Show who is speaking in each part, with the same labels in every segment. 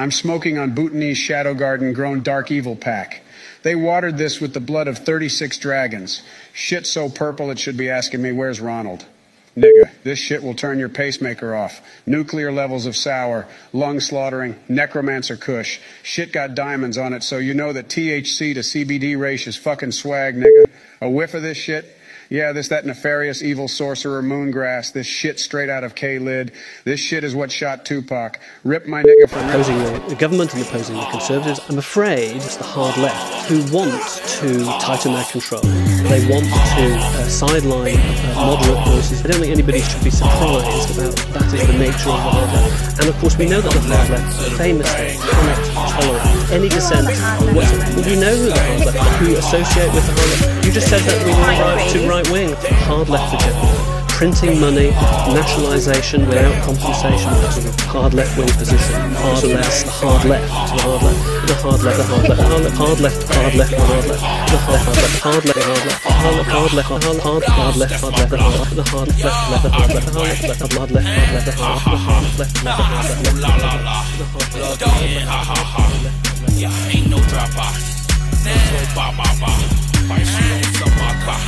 Speaker 1: I'm smoking on Bhutanese Shadow Garden grown Dark Evil pack. They watered this with the blood of 36 dragons. Shit so purple it should be asking me, where's Ronald? Nigga, this shit will turn your pacemaker off. Nuclear levels of sour, lung slaughtering, necromancer kush. Shit got diamonds on it, so you know that THC to CBD ratio is fucking swag, nigga. A whiff of this shit, yeah, this, that nefarious evil sorcerer Moongrass, this shit straight out of K-Lid. This shit is what shot Tupac. Rip my nigga from...
Speaker 2: Opposing the, the government and opposing the Conservatives. I'm afraid it's the hard left who want to tighten their control. They want to uh, sideline uh, moderate voices. I don't think anybody should be surprised about that is the nature of the hard left. And of course we know that the hard left famously cannot tolerate any dissent whatsoever. Well, you know who the hard left are, who associate with the hard left. You just said that we were right to right wing, hard left agenda. Printing money, nationalisation without compensation, hard left wing position, hard left, hard left, the hard left, the hard left, the hard left, the hard left, hard left, hard left, hard left, the hard left, hard left, hard left, hard left, hard left, hard left, hard left, hard left, the hard the hard left, hard left, the hard left, the hard left, hard left, the hard left, hard left, the hard the hard left, hard left, the hard left, hard left, the hard left,
Speaker 3: Yeah, ain't no dropper. Nah, ba ba ba. Fight shit on my car.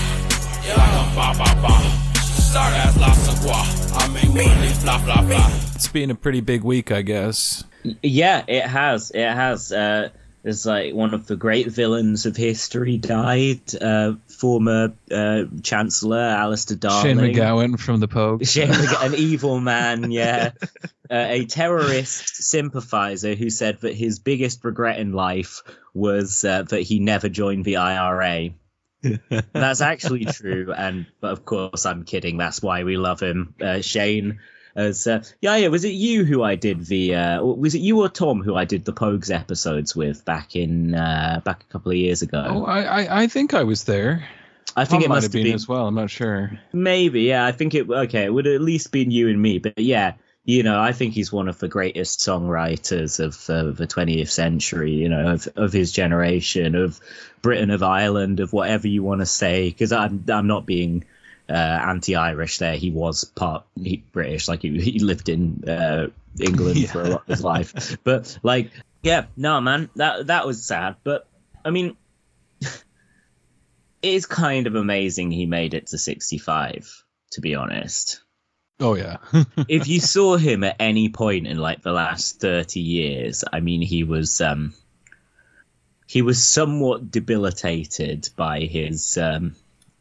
Speaker 3: Like a ba ba ba. Start as La Sagua. I make money, blah blah blah.
Speaker 4: It's been a pretty big week, I guess.
Speaker 5: Yeah, it has. It has. Uh, it's like one of the great villains of history died. Uh, former uh, Chancellor Alistair Darling.
Speaker 4: Shane MacGowan from the Pogue.
Speaker 5: Shane McG- an evil man, yeah. Uh, a terrorist sympathizer who said that his biggest regret in life was uh, that he never joined the IRA. That's actually true, and but of course I'm kidding. That's why we love him, uh, Shane. As uh, yeah, yeah, was it you who I did the? Uh, was it you or Tom who I did the Pogues episodes with back in uh, back a couple of years ago?
Speaker 4: Oh, I, I, I think I was there.
Speaker 5: I think
Speaker 4: Tom
Speaker 5: it must
Speaker 4: have been,
Speaker 5: been
Speaker 4: as well. I'm not sure.
Speaker 5: Maybe, yeah. I think it. Okay, it would have at least been you and me. But yeah, you know, I think he's one of the greatest songwriters of uh, the 20th century. You know, of of his generation, of Britain, of Ireland, of whatever you want to say. Because I'm I'm not being uh, anti-Irish. There, he was part he, British. Like he, he lived in uh, England for a lot of his life. But like, yeah, no, man, that that was sad. But I mean. It is kind of amazing he made it to 65, to be honest
Speaker 4: Oh yeah.
Speaker 5: if you saw him at any point in like the last 30 years i mean he was um he was somewhat debilitated by his um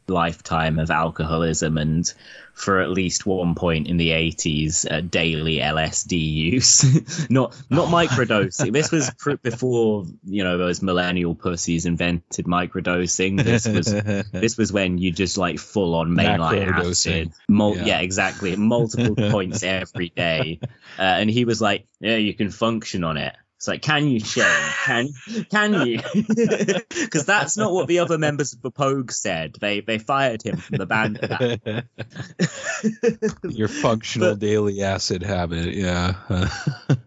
Speaker 5: lifetime of alcoholism and for at least one point in the 80s uh, daily lsd use. Not not microdosing. This was pr- before you know those millennial pussies invented microdosing. This was this was when you just like full on mainline acid. Mul-
Speaker 4: Yeah.
Speaker 5: yeah. exactly. Multiple points every day. Uh, and he was like yeah you can function on it it's like can you shane can can you because that's not what the other members of the pogue said they they fired him from the band.
Speaker 4: Your functional
Speaker 5: But-
Speaker 4: daily acid habit, yeah.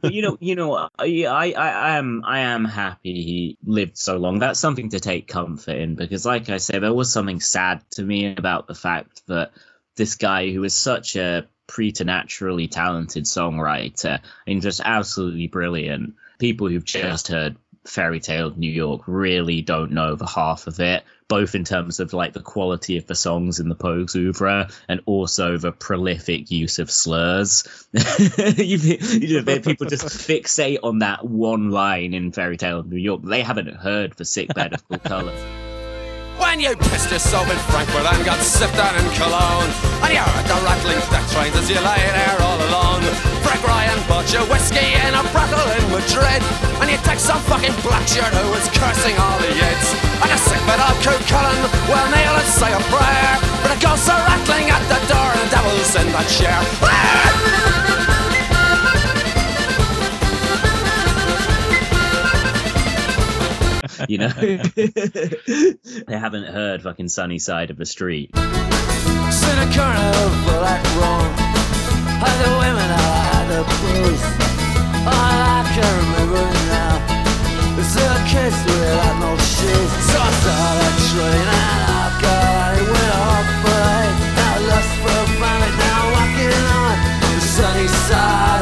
Speaker 5: but you know, you know, I, I, I am, I am happy he lived so long. That's something to take comfort in because, like I said, there was something sad to me about the fact that this guy who is such a preternaturally talented songwriter and just absolutely brilliant, people who've just heard Fairy Tale of New York really don't know the half of it, both in terms of like the quality of the songs in the Pogues oeuvre and also the prolific use of slurs. you, you know, people just fixate on that one line in Fairy Tale of New York. They haven't heard the sick bed of full color.
Speaker 3: When you pissed yourself in Frankfurt and got sipped on in Cologne, and you heard the rattling death trains as you lay there all alone. Frank Ryan bought you whiskey in a brothel in Madrid, and you take some fucking black shirt who was cursing all the yids. And a sick bit of Cúchulainn, well, kneel and say a prayer, but the ghosts are rattling at the door and the devil's in that chair.
Speaker 5: You know, they haven't heard fucking Sunny Side of the Street.
Speaker 3: Sit a carnival like Rome. Had the women, I had the blues. Oh, I can remember now. It's a kiss without no shoes. So I started train and I got it went off parade. Now lust for a now walking on the sunny side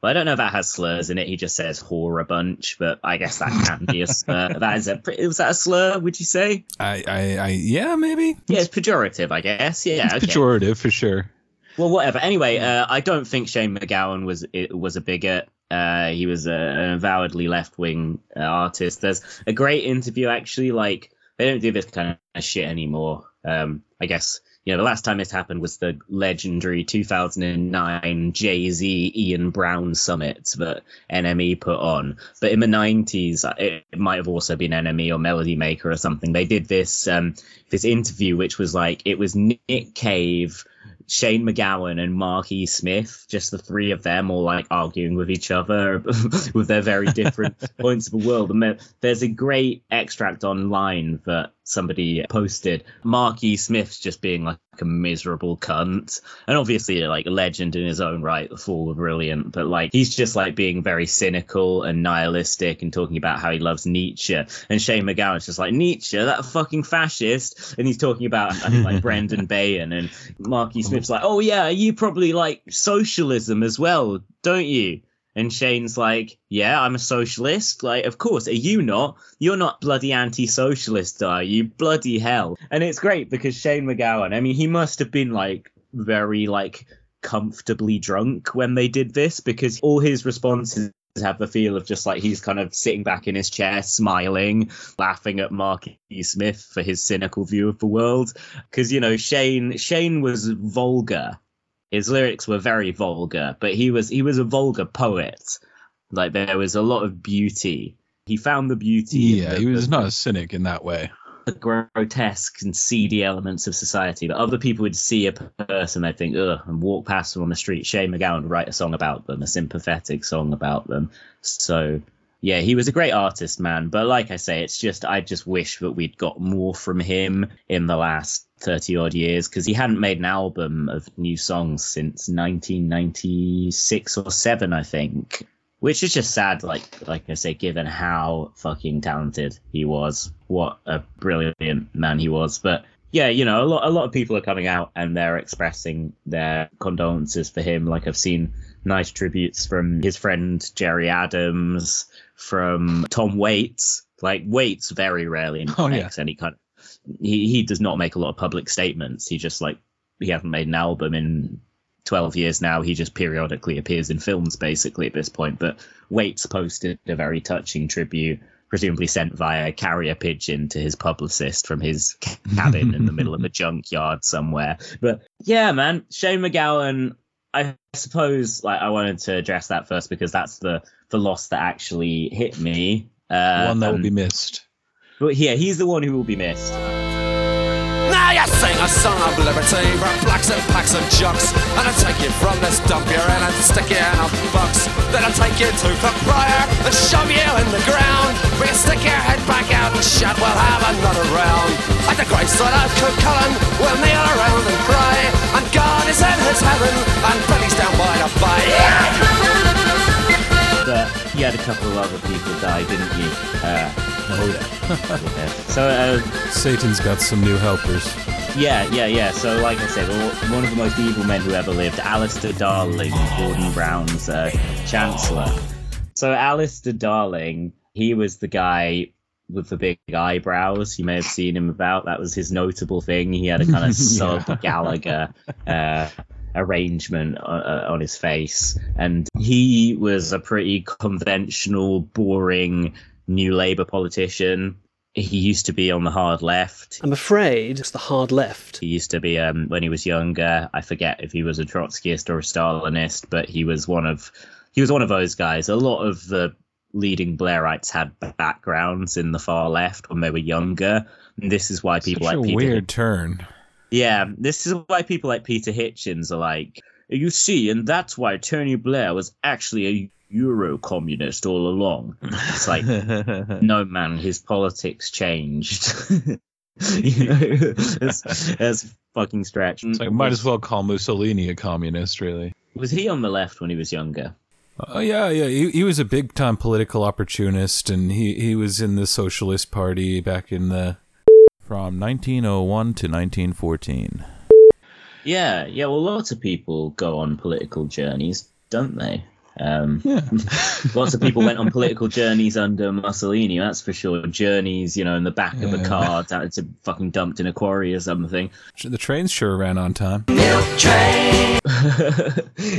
Speaker 5: But I don't know if that has slurs in it. He just says whore a bunch, but I guess that can be a slur. That is a was that a slur? Would you say?
Speaker 6: I, I, I yeah, maybe.
Speaker 5: Yeah, it's pejorative, I guess. Yeah, okay.
Speaker 4: Pejorative for sure.
Speaker 5: Well, whatever. Anyway, uh, I don't think Shane MacGowan was it was a bigot. Uh, he was a, an avowedly left wing uh, artist. There's a great interview actually. Like they don't do this kind of shit anymore. Um, I guess you know the last time this happened was the legendary 2009 Jay Z Ian Brown summit that NME put on. But in the 90s, it, it might have also been NME or Melody Maker or something. They did this um, this interview which was like it was Nick Cave. Shane MacGowan and Mark E. Smith, just the three of them, all like arguing with each other with their very different points of the world. And there's a great extract online that somebody posted. Mark E. Smith's just being like a miserable cunt, and obviously like a legend in his own right. The Fall were brilliant, but like he's just like being very cynical and nihilistic and talking about how he loves Nietzsche. And Shane MacGowan's just like Nietzsche, that fucking fascist, and he's talking about I think like Brendan Bayon and Marky E. Smith's oh. like, oh yeah, you probably like socialism as well, don't you? And Shane's like, Yeah, I'm a socialist. Like, of course. Are you not? You're not bloody anti socialist, are you? Bloody hell. And it's great because Shane MacGowan, I mean, he must have been like very like comfortably drunk when they did this because all his responses have the feel of just like he's kind of sitting back in his chair, smiling, laughing at Mark E. Smith for his cynical view of the world. Because you know Shane Shane was vulgar his lyrics were very vulgar, but he was he was a vulgar poet. Like there was a lot of beauty. He found the beauty.
Speaker 4: Yeah,
Speaker 5: the,
Speaker 4: he was
Speaker 5: the,
Speaker 4: not a cynic in that way.
Speaker 5: The grotesque and seedy elements of society. But other people would see a person, they'd think, ugh, and walk past them on the street. Shane MacGowan would write a song about them, a sympathetic song about them. So yeah, he was a great artist, man. But like I say, it's just I just wish that we'd got more from him in the last 30 odd years because he hadn't made an album of new songs since 1996 or 7 i think. Which is just sad like like i say given how fucking talented he was. What a brilliant man he was. But yeah you know a lot a lot of people are coming out and they're expressing their condolences for him. Like i've seen nice tributes from his friend Gerry Adams from tom waits. Like waits very rarely
Speaker 4: Oh,
Speaker 5: makes
Speaker 4: yeah.
Speaker 5: any kind of he he does not make a lot of public statements. He just like he hasn't made an album in 12 years now. He just periodically appears in films basically at this point. But Waits posted a very touching tribute, presumably sent via carrier pigeon to his publicist from his ca- cabin in the middle of a junkyard somewhere. But yeah, man, Shane MacGowan. I suppose like I wanted to address that first because that's the the loss that actually hit me. Uh,
Speaker 4: One that will be missed.
Speaker 5: But yeah, he's the one who will be missed.
Speaker 3: Now you sing a song of liberty blacks and packs of jocks. And I'll take you from this dump you're in and stick you in a box. Then I'll take you to the prior and shove you in the ground. We can stick your head back out and shut, we'll have another round. At the great side of Cullen, we'll kneel around and cry. And God is in his heaven, and Billy's down by the bay.
Speaker 5: But you had a couple of other people die, didn't you? Uh,
Speaker 6: Oh yeah.
Speaker 5: yeah. So uh,
Speaker 6: Satan's got some new helpers.
Speaker 5: yeah, yeah, yeah. So like I said, one of the most evil men who ever lived, Alistair Darling, Gordon Brown's uh, chancellor. So Alistair Darling, he was the guy with the big eyebrows. You may have seen him about. That was his notable thing. He had a kind of sub Gallagher uh, arrangement on, uh, on his face, and he was a pretty conventional, boring New Labour politician. He used to be on the hard left.
Speaker 2: I'm afraid it's the hard left.
Speaker 5: He used to be um, when he was younger. I forget if he was a Trotskyist or a Stalinist, but he was one of he was one of those guys. A lot of the leading Blairites had backgrounds in the far left when they were younger. And this is why people
Speaker 6: Such
Speaker 5: like
Speaker 6: a
Speaker 5: Peter.
Speaker 6: weird turn.
Speaker 5: Yeah, this is why people like Peter Hitchens are like, you see, and that's why Tony Blair was actually a Euro communist all along. It's like, no man, his politics changed. you know, it's, it's fucking stretch.
Speaker 4: It's like, mm, might as well call Mussolini a communist, really.
Speaker 5: Was he on the left when he was younger?
Speaker 6: Oh yeah, yeah. He, he was a big time political opportunist, and he, he was in the Socialist Party back in the from 1901 to 1914.
Speaker 5: Yeah, yeah. Well, lots of people go on political journeys, don't they? Um, lots of people went on political journeys under Mussolini, that's for sure. Journeys, you know, in the back of a
Speaker 6: Yeah.
Speaker 5: car, down to fucking dumped in a quarry or something.
Speaker 6: The trains sure ran on time.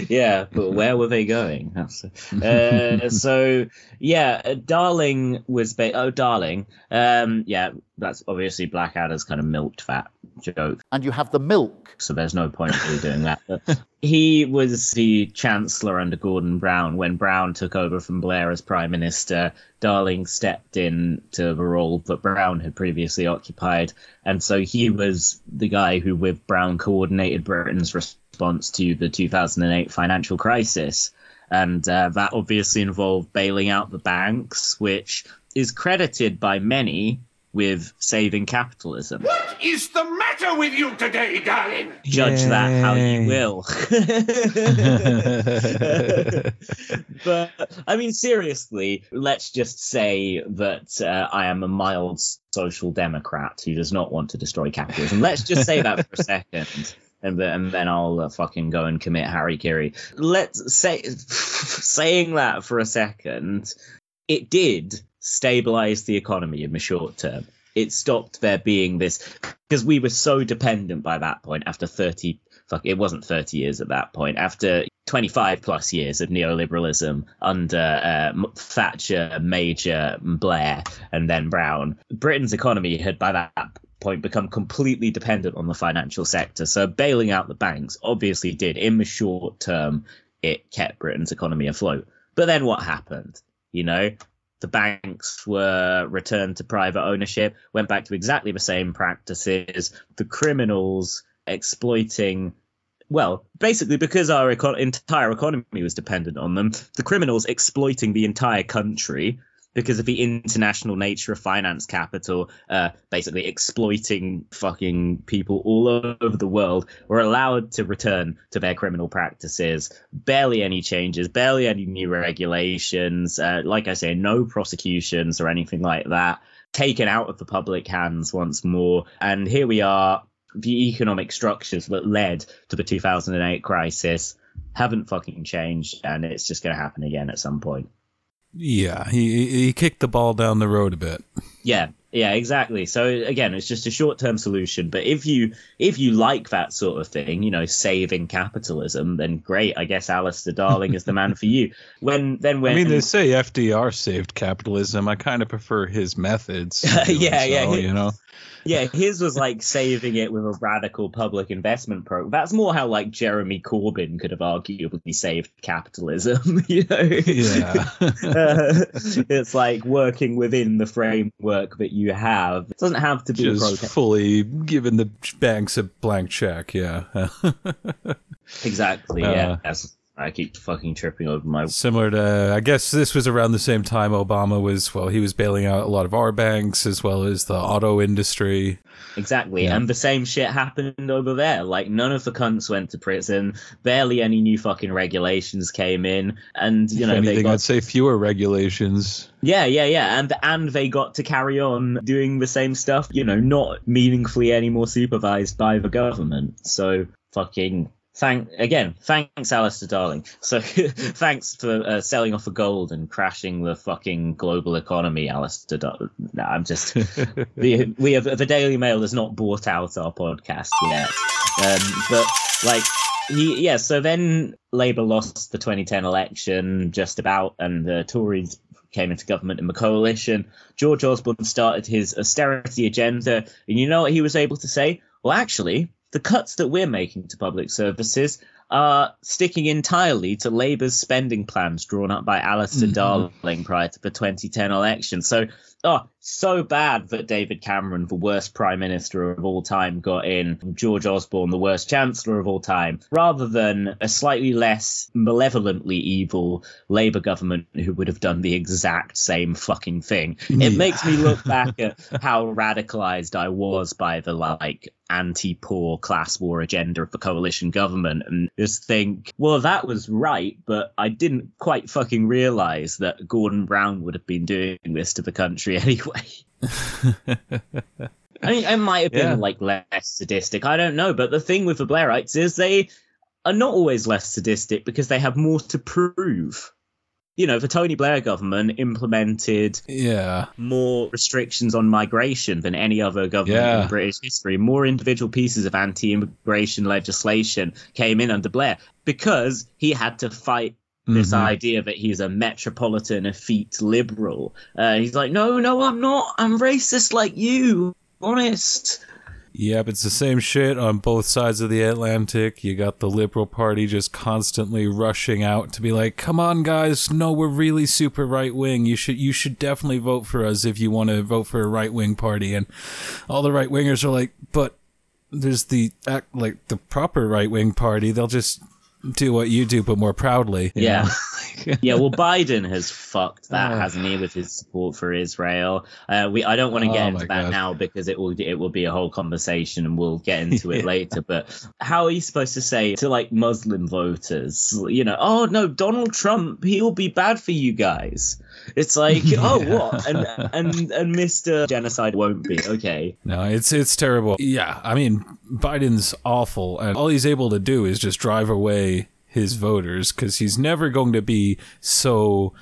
Speaker 5: yeah, but where were they going? That's, uh, so yeah, uh, Darling was ba- oh Darling, um, yeah, that's obviously Blackadder's kind of milked fat joke.
Speaker 7: And you have the milk.
Speaker 5: So there's no point really doing that. But he was the chancellor under Gordon Brown when Brown took over from Blair as prime minister. Darling stepped in to the role that Brown had previously occupied, and so he was the guy who, with Brown, coordinated Britain's response to the 2008 financial crisis. And uh, that obviously involved bailing out the banks, which is credited by many with saving capitalism.
Speaker 8: What is the matter with you today, darling?
Speaker 5: Judge that how you will. but I mean, seriously, let's just say that uh, I am a mild social democrat who does not want to destroy capitalism. Let's just say that for a second. And then, and then I'll uh, fucking go and commit hara-kiri. Let's say, saying that for a second, it did stabilize the economy in the short term. It stopped there being this because we were so dependent by that point after 30 fuck it wasn't 30 years at that point after 25 plus years of neoliberalism under uh, Thatcher, Major, Blair, and then Brown. Britain's economy had by that point become completely dependent on the financial sector. So bailing out the banks obviously did in the short term it kept Britain's economy afloat. But then what happened? You know, the banks were returned to private ownership, went back to exactly the same practices. The criminals exploiting, well, basically because our entire economy was dependent on them, the criminals exploiting the entire country because of the international nature of finance capital, uh, basically exploiting fucking people all over the world, were allowed to return to their criminal practices. Barely any changes, barely any new regulations. Uh, like I say, no prosecutions or anything like that. Taken out of the public hands once more. And here we are. The economic structures that led to the 2008 crisis haven't fucking changed, and it's just going to happen again at some point.
Speaker 6: Yeah, he he kicked the ball down the road a bit.
Speaker 5: Yeah, yeah, exactly. So again, it's just a short-term solution. But if you if you like that sort of thing, you know, saving capitalism, then great. I guess Alistair Darling is the man for you. When then when
Speaker 4: I mean, they say FDR saved capitalism. I kind of prefer his methods.
Speaker 5: Yeah, yeah,
Speaker 4: so,
Speaker 5: he-
Speaker 4: You know,
Speaker 5: yeah, his was like saving it with a radical public investment program. That's more how like Jeremy Corbyn could have arguably saved capitalism. You know,
Speaker 6: Yeah.
Speaker 5: Uh, it's like working within the framework that you have. It doesn't have to be
Speaker 6: Just fully giving the banks a blank check. Yeah.
Speaker 5: exactly.
Speaker 6: Uh,
Speaker 5: yeah, That's- I keep fucking tripping over my
Speaker 6: Similar to, I guess this was around the same time Obama was, well, he was bailing out a lot of our banks as well as the auto industry.
Speaker 5: Exactly.
Speaker 6: Yeah.
Speaker 5: And the same shit happened over there. Like none of the cunts went to prison. Barely any new fucking regulations came in. And you
Speaker 4: if
Speaker 5: know, they
Speaker 4: anything,
Speaker 5: got
Speaker 4: I'd say fewer regulations.
Speaker 5: Yeah, yeah, yeah. And and they got to carry on doing the same stuff, you know, not meaningfully any more supervised by the government. So fucking thank again, thanks Alistair Darling. So thanks for uh, selling off the gold and crashing the fucking global economy, Alistair Darling. No, I'm just we, we have the Daily Mail has not bought out our podcast yet. Um, but like he yeah, so then Labour lost the 2010 election just about and the Tories came into government in the coalition. George Osborne started his austerity agenda, and you know what he was able to say? Well, actually, the cuts that we're making to public services are sticking entirely to Labour's spending plans drawn up by Alistair mm-hmm. Darling prior to the 2010 election. So, oh, so bad that David Cameron, the worst prime minister of all time, got in, George Osborne, the worst chancellor of all time, rather than a slightly less malevolently evil Labour government who would have done the exact same fucking thing. It makes me look back at how radicalized I was by the like anti-poor class war agenda of the coalition government and just think, well, that was right, but I didn't quite fucking realize that Gordon Brown would have been doing this to the country anyway. I mean, it might have been
Speaker 6: Yeah.
Speaker 5: like less sadistic. I don't know, but the thing with the Blairites is they are not always less sadistic because they have more to prove. You know, the Tony Blair government implemented
Speaker 6: Yeah.
Speaker 5: more restrictions on migration than any other government
Speaker 6: Yeah.
Speaker 5: in British history. More individual pieces of anti immigration legislation came in under Blair because he had to fight this
Speaker 6: Mhm.
Speaker 5: idea that he's a metropolitan effete liberal. Uh, he's like, no, no, I'm not. I'm racist like you. Honest.
Speaker 6: Yep, it's the same shit on both sides of the Atlantic. You got the Liberal Party just constantly rushing out to be like, "Come on, guys! No, we're really super right wing. You should you should definitely vote for us if you want to vote for a right wing party." And all the right wingers are like, "But there's the act like the proper right wing party. They'll just do what you do, but more proudly."
Speaker 5: Yeah. yeah, well, Biden has fucked that,
Speaker 6: Oh.
Speaker 5: hasn't he, with his support for Israel? Uh, we I don't want to get
Speaker 6: Oh,
Speaker 5: into that
Speaker 6: God.
Speaker 5: now because it will it will be a whole conversation, and we'll get into it
Speaker 6: Yeah.
Speaker 5: later. But how are you supposed to say to like Muslim voters, you know, oh no, Donald Trump, he'll be bad for you guys? It's like, oh what, and and and Mr. Genocide won't be okay.
Speaker 6: No, it's it's terrible. Yeah, I mean, Biden's awful, and all he's able to do is just drive away his voters because he's never going to be so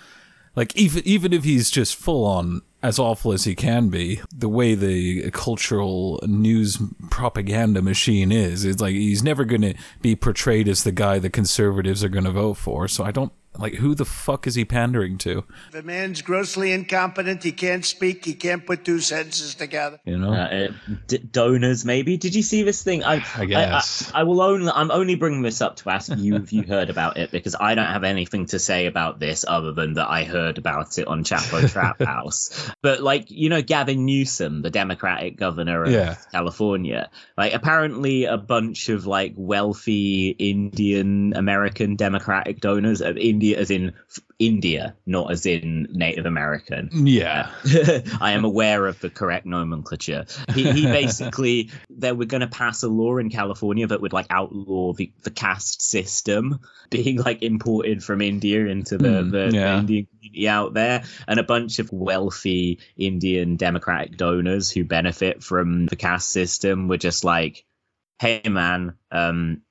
Speaker 6: like even even if he's just full on as awful as he can be the way the cultural news propaganda machine is it's like he's never going to be portrayed as the guy the conservatives are going to vote for so i don't like who the fuck is he pandering to
Speaker 7: The man's grossly incompetent. He can't speak. He can't put two sentences together.
Speaker 6: you know
Speaker 5: Uh, uh, d- donors, maybe. Did you see this thing? I,
Speaker 6: I guess.
Speaker 5: I, I, will only. I'm only bringing this up to ask you if you heard about it because I don't have anything to say about this other than that I heard about it on Chapo Trap House. But like you know, Gavin Newsom, the Democratic governor of
Speaker 6: Yeah.
Speaker 5: California, like apparently a bunch of like wealthy Indian American Democratic donors of India, as in India, not as in Native American.
Speaker 6: yeah
Speaker 5: I am aware of the correct nomenclature. He, he basically, they were going to pass a law in California that would like outlaw the, the caste system being like imported from India into the,
Speaker 6: Hmm,
Speaker 5: the, the. Indian community out there. And a bunch of wealthy Indian Democratic donors who benefit from the caste system were just like, hey, man, um,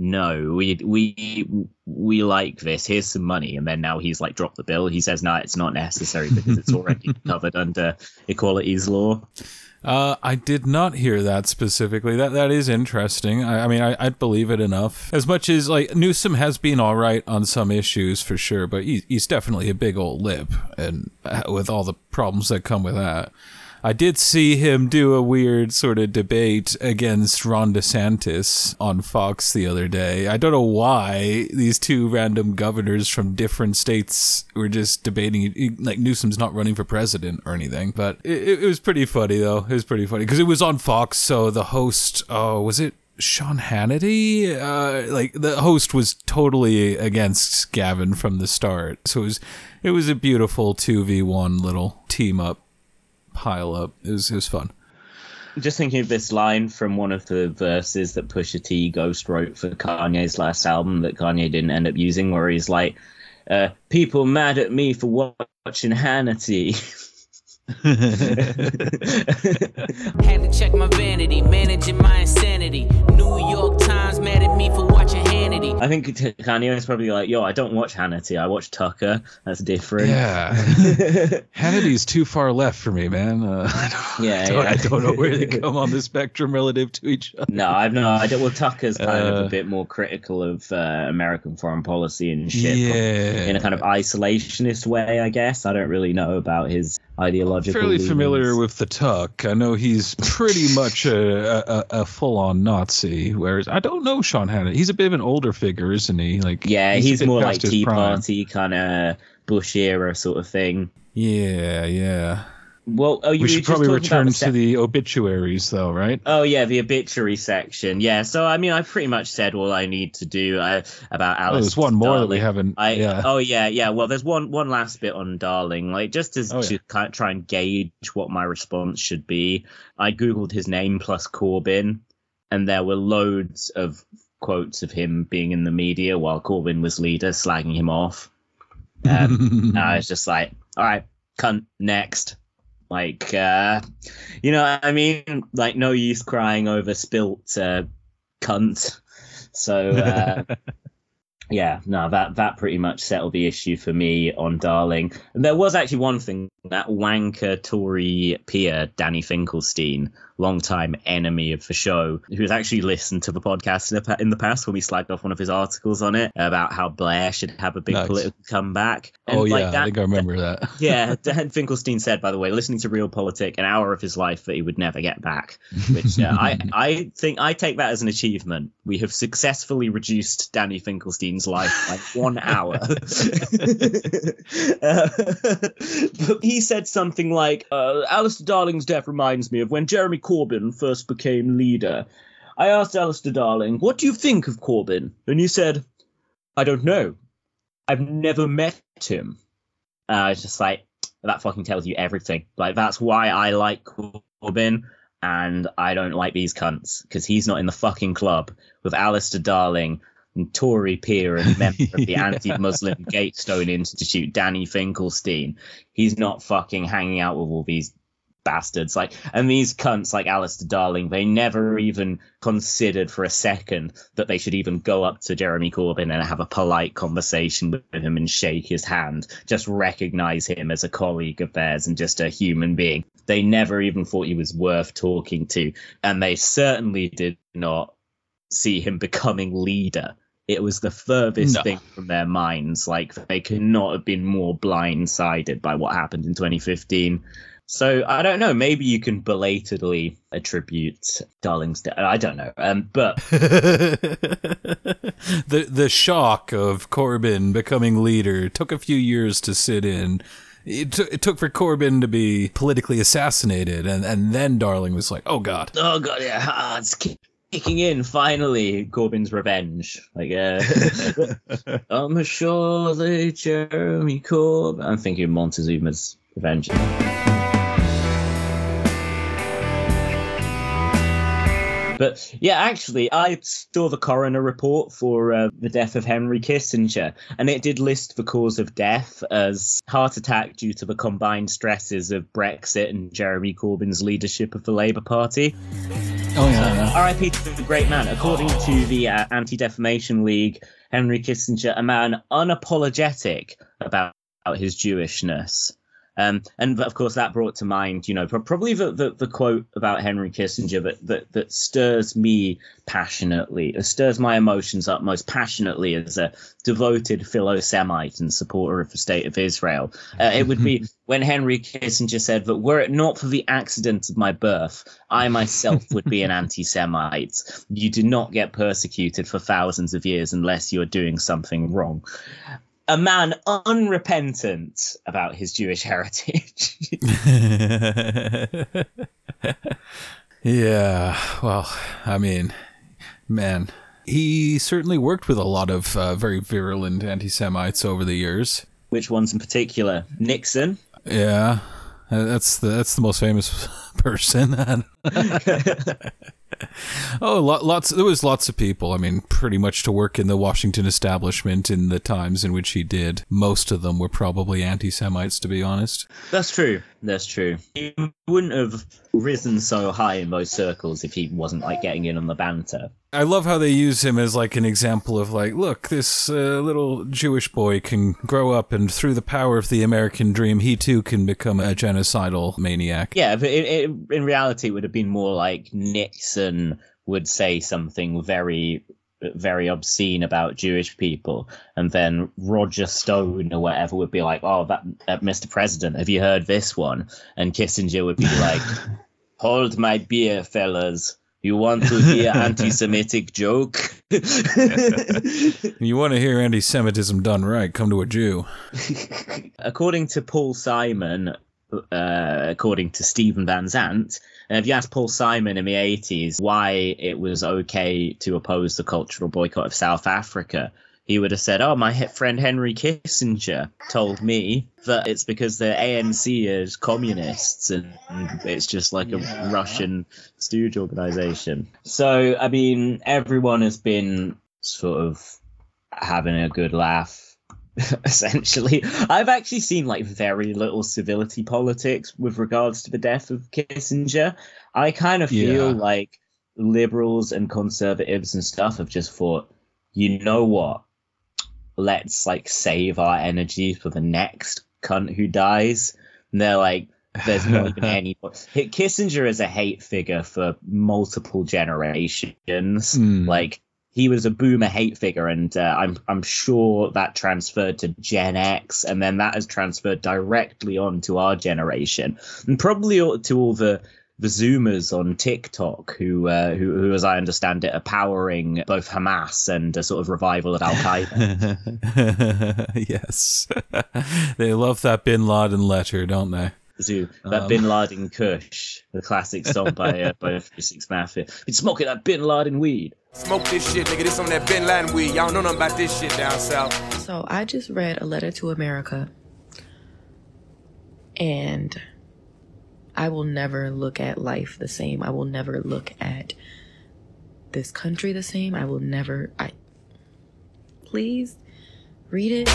Speaker 5: no, we we we like this. Here's some money, and then now he's like dropped the bill. He says, no, it's not necessary because it's already covered under equalities law.
Speaker 6: Uh, I did not hear that specifically. That that is interesting. I, I mean, I, I'd believe it enough. As much as like Newsom has been all right on some issues for sure, but he, he's definitely a big old lip, and uh, with all the problems that come with that. I did see him do a weird sort of debate against Ron DeSantis on Fox the other day. I don't know why these two random governors from different states were just debating. Like Newsom's not running for president or anything, but it, it was pretty funny though. It was pretty funny because it was on Fox. So the host, oh, was it Sean Hannity? Uh, like the host was totally against Gavin from the start. So it was, it was a beautiful two v one little team up pile up. It was, it was fun.
Speaker 5: Just thinking of this line from one of the verses that Pusha T ghost wrote for Kanye's last album that Kanye didn't end up using, where he's like, uh, "People mad at me for watching Hannity."
Speaker 9: Had to check my vanity, managing my insanity. New York Times mad at me for watching Hannity.
Speaker 5: I think T- Kanye is probably like, "Yo, I don't watch Hannity. I watch Tucker. That's different."
Speaker 6: Yeah. Hannity's too far left for me, man. Uh, I, don't,
Speaker 5: Yeah,
Speaker 6: I, don't,
Speaker 5: yeah.
Speaker 6: I don't know where they come on the spectrum relative to each other.
Speaker 5: No, I've no idea. Well, Tucker's kind of
Speaker 6: Uh,
Speaker 5: a bit more critical of uh, American foreign policy and shit.
Speaker 6: Yeah.
Speaker 5: In a kind of isolationist way, I guess. I don't really know about his ideological.
Speaker 6: I'm Fairly familiar with the Tuck. I know he's pretty much a, a, a full-on Nazi, whereas I don't know Sean Hannity. He's a bit of an older figure, isn't he? Like
Speaker 5: Yeah,
Speaker 6: a
Speaker 5: he's, more like Tea. Party kind of Bush era sort of thing.
Speaker 6: Yeah, yeah.
Speaker 5: Well, oh, you
Speaker 6: We should probably return
Speaker 5: the
Speaker 6: to the obituaries, though, right?
Speaker 5: Oh yeah, the obituary section. Yeah, so I mean, I pretty much said all I need to do uh, about
Speaker 6: Oh,
Speaker 5: Alice.
Speaker 6: there's one more that we haven't.
Speaker 5: I
Speaker 6: yeah.
Speaker 5: oh yeah yeah well there's one one last bit on Darling like just as
Speaker 6: Oh,
Speaker 5: to
Speaker 6: yeah.
Speaker 5: kind of try and gauge what my response should be I googled his name plus Corbyn and there were loads of quotes of him being in the media while Corbyn was leader slagging him off. Um, and I was just like all right cunt next. Like uh you know what I mean? Like no use crying over spilt uh, cunt. So uh, yeah, no, that that pretty much settled the issue for me on Darling. And there was actually one thing that wanker Tory peer Danny Finkelstein, longtime enemy of the show, who's actually listened to the podcast in the, in the past when we slagged off one of his articles on it about how Blair should have a big
Speaker 4: Nice.
Speaker 5: political comeback. And
Speaker 4: oh
Speaker 5: like
Speaker 4: yeah,
Speaker 5: that-
Speaker 4: I think I remember that.
Speaker 5: yeah, Dan Finkelstein said, by the way, listening to Real Realpolitik, an hour of his life that he would never get back. Which uh, I, I think I take that as an achievement. We have successfully reduced Danny Finkelstein's life by one hour. Uh, but he said something like, uh, "Alistair Darling's death reminds me of when Jeremy Corbyn first became leader." I asked Alistair Darling, "What do you think of Corbyn?" And he said, "I don't know. I've never met him." Uh, I was just like, that fucking tells you everything. Like, that's why I like Corbyn, and I don't like these cunts, because he's not in the fucking club with Alistair Darling and Tory peer and member of the
Speaker 4: Yeah.
Speaker 5: anti-Muslim Gatestone Institute, Danny Finkelstein. He's not fucking hanging out with all these bastards. Like, and these cunts like Alistair Darling, they never even considered for a second that they should even go up to Jeremy Corbyn and have a polite conversation with him and shake his hand. Just recognize him as a colleague of theirs and just a human being. They never even thought he was worth talking to, and they certainly did not see him becoming leader. It was the furthest
Speaker 4: No.
Speaker 5: thing from their minds. Like they could not have been more blindsided by what happened in 2015. So I don't know. Maybe you can belatedly attribute Darling's death. I don't know. Um, but
Speaker 6: the the shock of Corbyn becoming leader took a few years to sit in. It, t- it took for Corbyn to be politically assassinated, and, and then Darling was like, "Oh God,
Speaker 5: oh god, yeah, ah, it's kicking in finally. Corbyn's revenge. Like, uh, I'm sure they Jeremy Corbyn. I'm thinking Montezuma's revenge. But yeah, actually, I saw the coroner report for uh, the death of Henry Kissinger, and it did list the cause of death as heart attack due to the combined stresses of Brexit and Jeremy Corbyn's leadership of the Labour Party.
Speaker 4: Oh yeah.
Speaker 5: RIP to the great man. According to the uh, Anti Defamation League, Henry Kissinger, a man unapologetic about his Jewishness. Um, and of course, that brought to mind, you know, probably the, the, the quote about Henry Kissinger that, that, that stirs me passionately, uh, stirs my emotions up most passionately as a devoted Philo Semite and supporter of the state of Israel. Uh, it would be when Henry Kissinger said that were it not for the accident of my birth, I myself would be an anti Semite. You do not get persecuted for thousands of years unless you are doing something wrong a man unrepentant about his Jewish heritage.
Speaker 6: yeah." Well, I mean, man, he certainly worked with a lot of uh, very virulent anti-Semites over the years.
Speaker 5: Which ones in particular? Nixon.
Speaker 6: Yeah, that's the that's the most famous person. oh, lo- lots. There was lots of people. I mean, pretty much to work in the Washington establishment in the times in which he did. Most of them were probably anti-Semites, to be honest.
Speaker 5: That's true. That's true. He wouldn't have risen so high in those circles if he wasn't like getting in on the banter.
Speaker 6: I love how they use him as like an example of like, look, this uh, little Jewish boy can grow up, and through the power of the American dream, he too can become a genocidal maniac.
Speaker 5: Yeah, but it, it, in reality, it would have been more like Nixon would say something very, very obscene about Jewish people, and then Roger Stone or whatever would be like, "Oh, that, uh, Mr. President, have you heard this one?" And Kissinger would be like, "Hold my beer, fellas." You want to hear anti-Semitic joke?
Speaker 6: You want to hear anti-Semitism done right? Come to a Jew.
Speaker 5: according to Paul Simon, uh, according to Stephen Van Zandt, and if you ask Paul Simon in the 80s why it was okay to oppose the cultural boycott of South Africa, he would have said, Oh, my friend Henry Kissinger told me that it's because the ANC is communists and it's just like a Russian stooge organization. So, I mean, everyone has been sort of having a good laugh essentially. I've actually seen like very little civility politics with regards to the death of Kissinger. I kind of feel
Speaker 4: Yeah.
Speaker 5: like liberals and conservatives and stuff have just thought, you know what? Let's like save our energy for the next cunt who dies. And they're like, there's not even any. Kissinger is a hate figure for multiple generations.
Speaker 6: Hmm.
Speaker 5: Like he was a boomer hate figure, and uh, I'm I'm sure that transferred to Gen X, and then that has transferred directly on to our generation, and probably to all the the Zoomers on TikTok, who, uh, who, who, as I understand it, are powering both Hamas and a sort of revival of Al Qaeda.
Speaker 6: yes. they love that Bin Laden letter, don't they?
Speaker 5: Zoo, that
Speaker 6: Um.
Speaker 5: Bin Laden Kush, the classic song by uh, by Six Mafia. Been smoking that Bin Laden weed.
Speaker 3: Smoke this shit, nigga. This on that Bin Laden weed. Y'all know nothing about this shit down south.
Speaker 10: So I just read a letter to America, and I will never look at life the same. I will never look at this country the same. I will never. I please read it.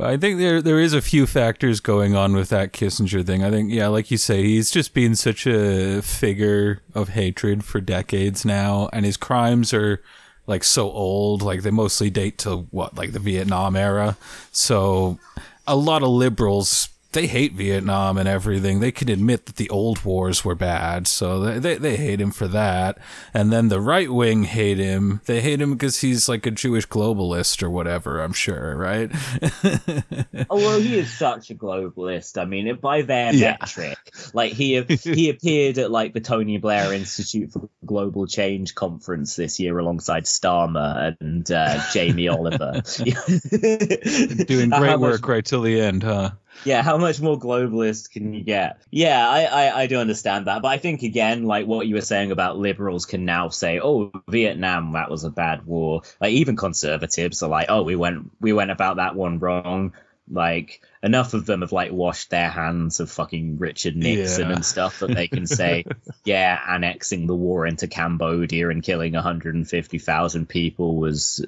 Speaker 6: I think there there is a few factors going on with that Kissinger thing. I think, yeah, like you say, he's just been such a figure of hatred for decades now, and his crimes are like so old. Like they mostly date to what, like the Vietnam era. So a lot of liberals they hate Vietnam and everything. They can admit that the old wars were bad, so they, they, they hate him for that. And then the right wing hate him. They hate him because he's like a Jewish globalist or whatever, I'm sure, right?
Speaker 5: Oh well, he is such a globalist. I mean, by their
Speaker 6: Yeah.
Speaker 5: metric, like he he appeared at like the Tony Blair Institute for Global Change conference this year alongside Starmer and uh, Jamie Oliver.
Speaker 6: Doing great
Speaker 5: much-
Speaker 6: work right till the end, huh?
Speaker 5: Yeah, how much more globalist can you get? Yeah, I, I, I do understand that. But I think, again, like what you were saying about liberals can now say, oh, Vietnam, that was a bad war. Like, even conservatives are like, oh, we went, we went about that one wrong. Like, enough of them have, like, washed their hands of fucking Richard Nixon
Speaker 6: Yeah.
Speaker 5: and stuff that they can say, yeah, annexing the war into Cambodia and killing 150,000 people was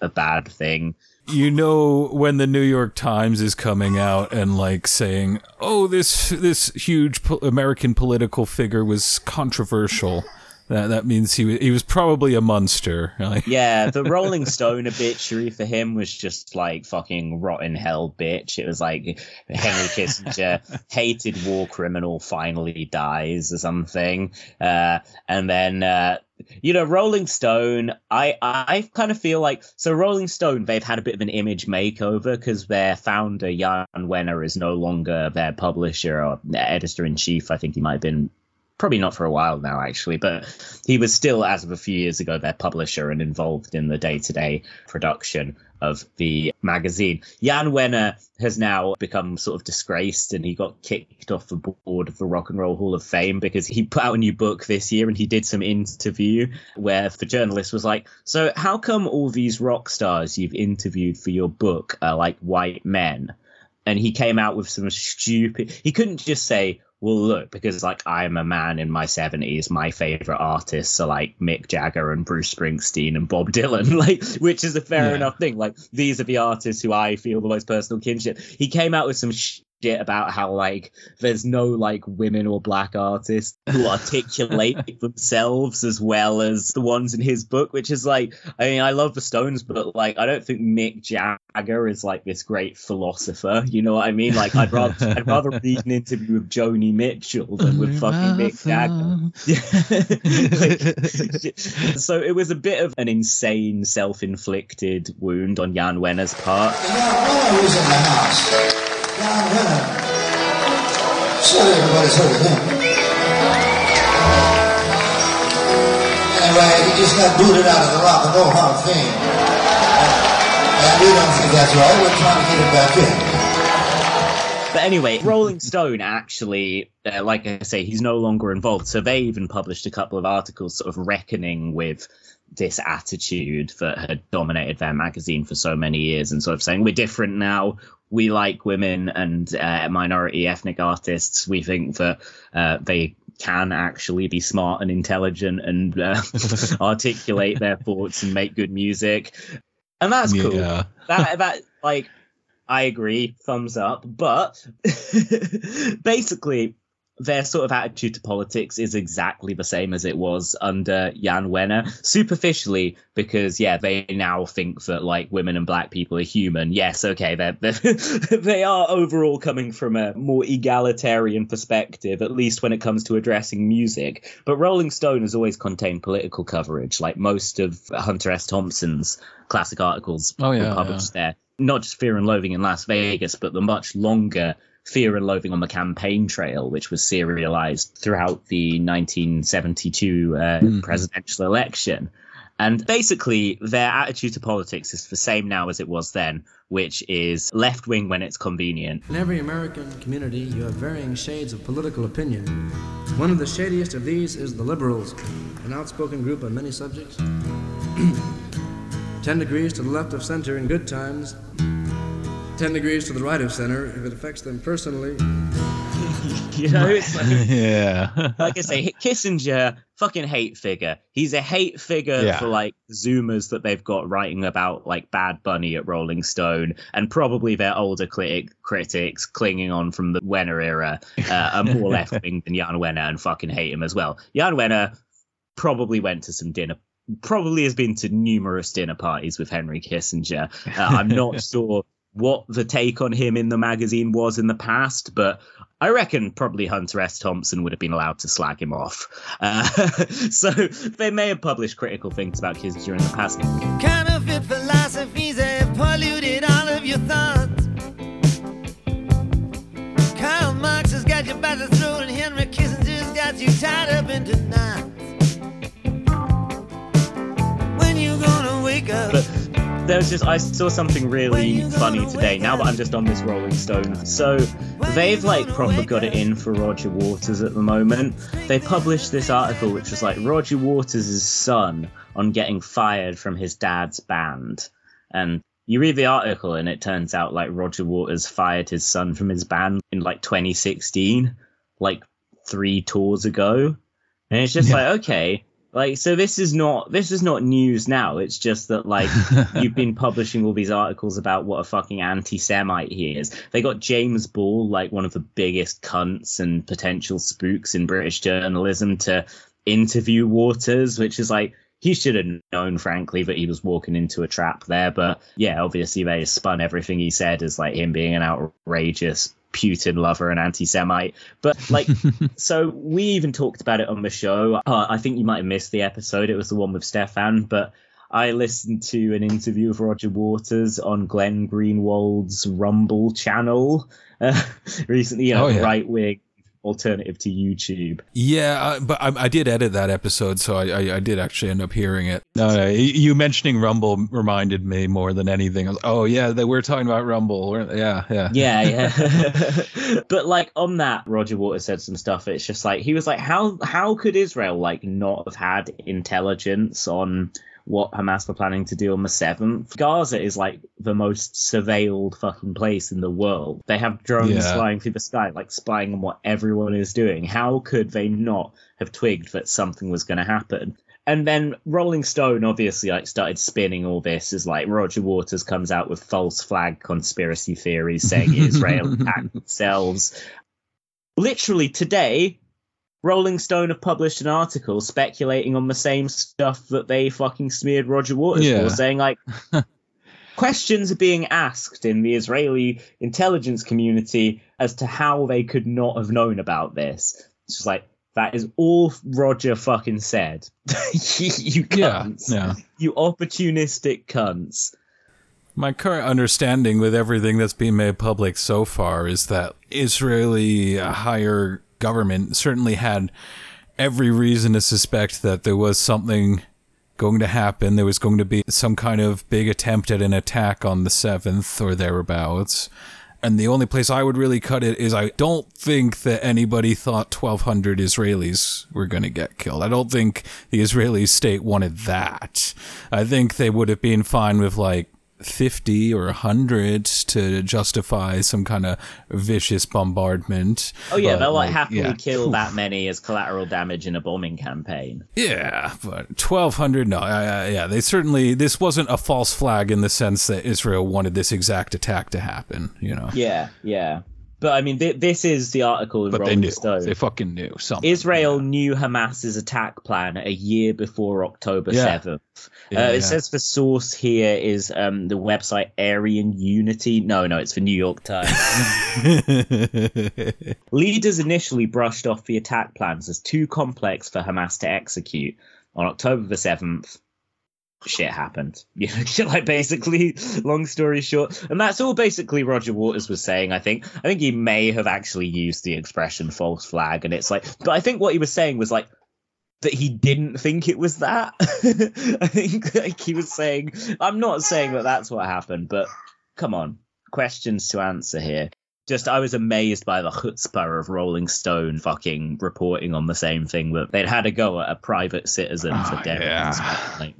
Speaker 5: a bad thing.
Speaker 6: You know when the New York Times is coming out and like saying, "Oh, this this huge po- American political figure was controversial." That that means he wa- he was probably a monster.
Speaker 5: Yeah, the Rolling Stone obituary for him was just like fucking rotten hell bitch. It was like Henry Kissinger, hated war criminal, finally dies or something. Uh, and then, uh, you know, Rolling Stone, I, I kind of feel like, so Rolling Stone, they've had a bit of an image makeover because their founder, Jan Wenner, is no longer their publisher or editor in chief. I think he might have been probably not for a while now actually but he was still as of a few years ago their publisher and involved in the day-to-day production of the magazine. Jan wenner has now become sort of disgraced and he got kicked off the board of the rock and roll hall of fame because he put out a new book this year and he did some interview where the journalist was like so how come all these rock stars you've interviewed for your book are like white men? And he came out with some stupid he couldn't just say well look because like i'm a man in my 70s my favorite artists are like mick jagger and bruce springsteen and bob dylan like which is a fair
Speaker 6: Yeah.
Speaker 5: enough thing like these are the artists who i feel the most personal kinship he came out with some shit about how like there's no like women or black artists who articulate themselves as well as the ones in his book which is like i mean i love the stones but like i don't think mick jagger is like this great philosopher you know what i mean? Like i'd rather i'd rather read an interview with joni mitchell than with fucking mick jagger. Like, so it was a bit of an insane self-inflicted wound on jan wenner's part
Speaker 11: John everybody's heard of him. Anyway, he just got booted out of the Rock and Roll Hall of Fame. And we don't think that's right. We're trying to get him back in.
Speaker 5: But anyway, Rolling Stone actually, uh, like I say, he's no longer involved. So they even published a couple of articles sort of reckoning with this attitude that had dominated their magazine for so many years and sort of saying, we're different now. We like women and uh, minority ethnic artists. We think that uh, they can actually be smart and intelligent and uh, articulate their thoughts and make good music. And that's cool.
Speaker 6: Yeah.
Speaker 5: That, that, like, I agree, thumbs up. But basically, their sort of attitude to politics is exactly the same as it was under Jan Wenner. Superficially, because yeah, they now think that like women and black people are human. Yes, okay, they're, they're they are overall coming from a more egalitarian perspective, at least when it comes to addressing music. But Rolling Stone has always contained political coverage, like most of Hunter S. Thompson's classic articles
Speaker 6: Oh, yeah,
Speaker 5: were published there. Not just Fear and Loathing in Las Vegas, but the much longer Fear and Loathing on the Campaign Trail, which was serialized throughout the 1972 uh, presidential election. And basically, their attitude to politics is the same now as it was then, which is left wing when it's convenient.
Speaker 12: In every American community, you have varying shades of political opinion. One of the shadiest of these is the liberals, an outspoken group on many subjects. Ten degrees to the left of center in good times, ten degrees to the right of center if it affects them personally.
Speaker 5: You know, it's like,
Speaker 6: yeah.
Speaker 5: like I say, Kissinger, fucking hate figure. He's a hate figure
Speaker 6: Yeah.
Speaker 5: for like Zoomers that they've got writing about like Bad Bunny at Rolling Stone, and probably their older critic, critics clinging on from the Wenner era uh, are more left wing than Jan Wenner and fucking hate him as well. Jan Wenner probably went to some dinner. Probably has been to numerous dinner parties with Henry Kissinger. Uh, I'm not sure what the take on him in the magazine was in the past, but I reckon probably Hunter S. Thompson would have been allowed to slag him off. Uh, so they may have published critical things about Kissinger in the past.
Speaker 13: Counterfeit philosophies have polluted all of your thoughts. Karl Marx has got you by the throat, and Henry Kissinger's got you tied up into knots. When you gonna wake up?
Speaker 5: But there was just I saw something really funny today. Now that I'm just on this Rolling Stone, so they've like proper got it in for Roger Waters at the moment. They published this article which was like Roger Waters' son on getting fired from his dad's band, and you read the article and it turns out like Roger Waters fired his son from his band in like 2016, like three tours ago, and it's just like okay. Like so this is not this is not news now. It's just that like you've been publishing all these articles about what a fucking anti-Semite he is. They got James Ball, like one of the biggest cunts and potential spooks in British journalism, to interview Waters, which is like he should have known, frankly, that he was walking into a trap there. But yeah, obviously they spun everything he said as like him being an outrageous Putin lover and anti-Semite. But like, so we even talked about it on the show. Uh, I think you might have missed the episode. It was the one with Stefan, but I listened to an interview of Roger Waters on Glenn Greenwald's Rumble channel uh, recently. You know,
Speaker 6: Oh, yeah.
Speaker 5: right wing alternative to YouTube.
Speaker 6: Yeah, uh, but I, I did edit that episode, so I, I, I did actually end up hearing it. No, no, you mentioning Rumble reminded me more than anything. I was, oh yeah, they were talking about Rumble. We're- Yeah, yeah,
Speaker 5: Yeah, yeah. but like on that, Roger Waters said some stuff. It's just like he was like, how how could Israel like not have had intelligence on what Hamas were planning to do on the seventh? Gaza is like the most surveilled fucking place in the world. They have drones
Speaker 6: Yeah.
Speaker 5: flying through the sky, like spying on what everyone is doing. How could they not have twigged that something was going to happen? And then Rolling Stone obviously like started spinning all this as like Roger Waters comes out with false flag conspiracy theories saying Israel attacked themselves. Literally today, Rolling Stone have published an article speculating on the same stuff that they fucking smeared Roger Waters
Speaker 6: Yeah.
Speaker 5: for, saying like questions are being asked in the Israeli intelligence community as to how they could not have known about this. It's just like that is all Roger fucking said. you, you
Speaker 6: Yeah,
Speaker 5: cunts.
Speaker 6: yeah.
Speaker 5: You opportunistic cunts.
Speaker 6: My current understanding with everything that's been made public so far is that Israeli higher government certainly had every reason to suspect that there was something going to happen. There was going to be some kind of big attempt at an attack on the 7th or thereabouts. And the only place I would really cut it is I don't think that anybody thought 1,200 Israelis were going to get killed. I don't think the Israeli state wanted that. I think they would have been fine with like 50 or 100 to justify some kind of vicious bombardment.
Speaker 5: Oh yeah,
Speaker 6: But,
Speaker 5: they'll like happily
Speaker 6: yeah.
Speaker 5: kill that many as collateral damage in a bombing campaign.
Speaker 6: Yeah, but 1200 no. Uh, yeah, they certainly this wasn't a false flag in the sense that Israel wanted this exact attack to happen, you know.
Speaker 5: Yeah, yeah. But I mean, th- this is the article in
Speaker 4: But they
Speaker 5: Rolling
Speaker 4: knew.
Speaker 5: Stone.
Speaker 4: They fucking knew something.
Speaker 5: Israel knew Hamas's attack plan a year before October
Speaker 4: Yeah.
Speaker 5: 7th.
Speaker 4: Yeah,
Speaker 5: uh, it says the source here is um, the website Aryan Unity. No, no, it's the New York Times. Leaders initially brushed off the attack plans as too complex for Hamas to execute. On October the 7th, shit happened. You know, like basically, long story short, and that's all basically Roger Waters was saying. I think, I think he may have actually used the expression "false flag," and it's like, but I think what he was saying was like that he didn't think it was that. I think like he was saying, I'm not saying that that's what happened, but come on, questions to answer here. Just, I was amazed by the chutzpah of Rolling Stone fucking reporting on the same thing that they'd had a go at a private citizen for ah, daring
Speaker 4: yeah.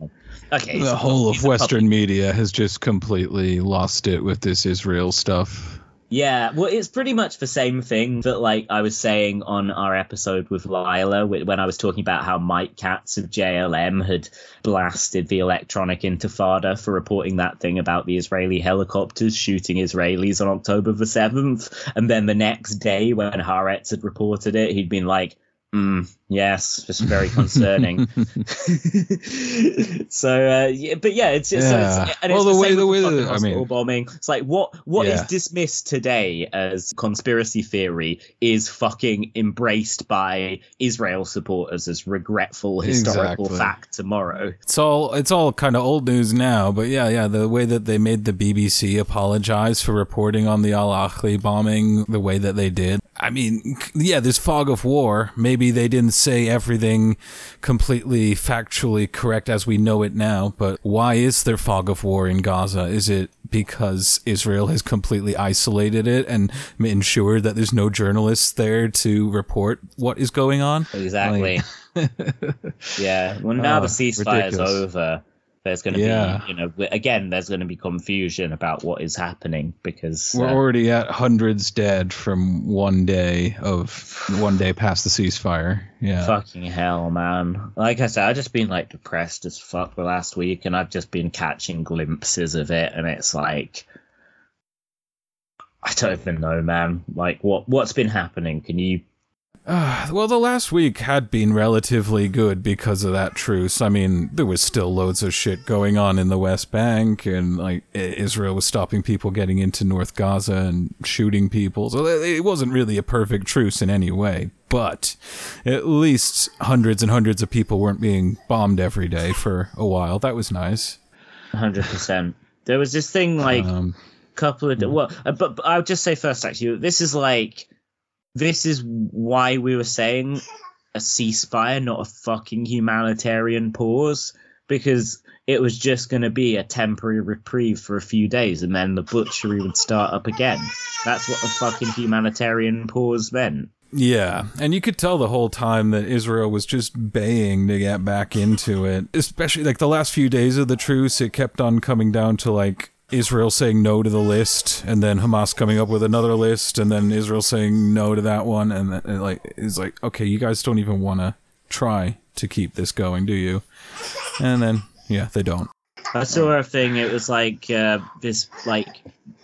Speaker 5: Okay,
Speaker 4: the whole of Western
Speaker 5: public-
Speaker 4: media has just completely lost it with this Israel stuff.
Speaker 5: Yeah, well, it's pretty much the same thing that, like, I was saying on our episode with Lila when I was talking about how Mike Katz of JLM had blasted the electronic intifada for reporting that thing about the Israeli helicopters shooting Israelis on October the 7th. And then the next day, when Haaretz had reported it, he'd been like, Mm, yes, just very concerning. so, uh, yeah, but yeah, it's just
Speaker 4: Yeah.
Speaker 5: So it's, and
Speaker 4: Well,
Speaker 5: it's
Speaker 4: the
Speaker 5: the,
Speaker 4: way- the way I mean-
Speaker 5: bombing. It's like what what is
Speaker 4: Yeah.
Speaker 5: dismissed today as conspiracy theory is fucking embraced by Israel supporters as regretful historical
Speaker 4: Exactly.
Speaker 5: fact tomorrow.
Speaker 6: It's all it's all kind of old news now, but yeah, yeah, the way that they made the BBC apologize for reporting on the Al Ahli bombing the way that they did. I mean, yeah, there's fog of war. Maybe they didn't say everything completely factually correct as we know it now, but why is there fog of war in Gaza? Is it because Israel has completely isolated it and ensured that there's no journalists there to report what is going on?
Speaker 5: Exactly. yeah. Well, now
Speaker 6: Oh,
Speaker 5: the ceasefire is over. There's going to
Speaker 4: Yeah.
Speaker 5: be, you know, again, there's going to be confusion about what is happening because
Speaker 4: We're
Speaker 5: uh,
Speaker 4: already at hundreds dead from one day of one day past the ceasefire. Yeah.
Speaker 5: Fucking hell, man. Like I said, I've just been like depressed as fuck the last week and I've just been catching glimpses of it and it's like I don't even know, man. Like what what's been happening? Can you
Speaker 6: Uh, well, the last week had been relatively good because of that truce. I mean, there was still loads of shit going on in the West Bank, and like Israel was stopping people getting into North Gaza and shooting people. So it wasn't really a perfect truce in any way. But at least hundreds and hundreds of people weren't being bombed every day for a while. That was nice.
Speaker 5: hundred percent. There was this thing like
Speaker 6: Um,
Speaker 5: couple of well, uh, but, but I'll just say first, actually, this is like this is why we were saying a ceasefire, not a fucking humanitarian pause, because it was just going to be a temporary reprieve for a few days, and then the butchery would start up again. That's what a fucking humanitarian pause meant.
Speaker 6: Yeah, and you could tell the whole time that Israel was just baying to get back into it. Especially like the last few days of the truce, it kept on coming down to like Israel saying no to the list, and then Hamas coming up with another list, and then Israel saying no to that one, and, then, and like it's like okay, you guys don't even want to try to keep this going, do you? And then yeah, they don't.
Speaker 5: I saw a thing. It was like uh, this like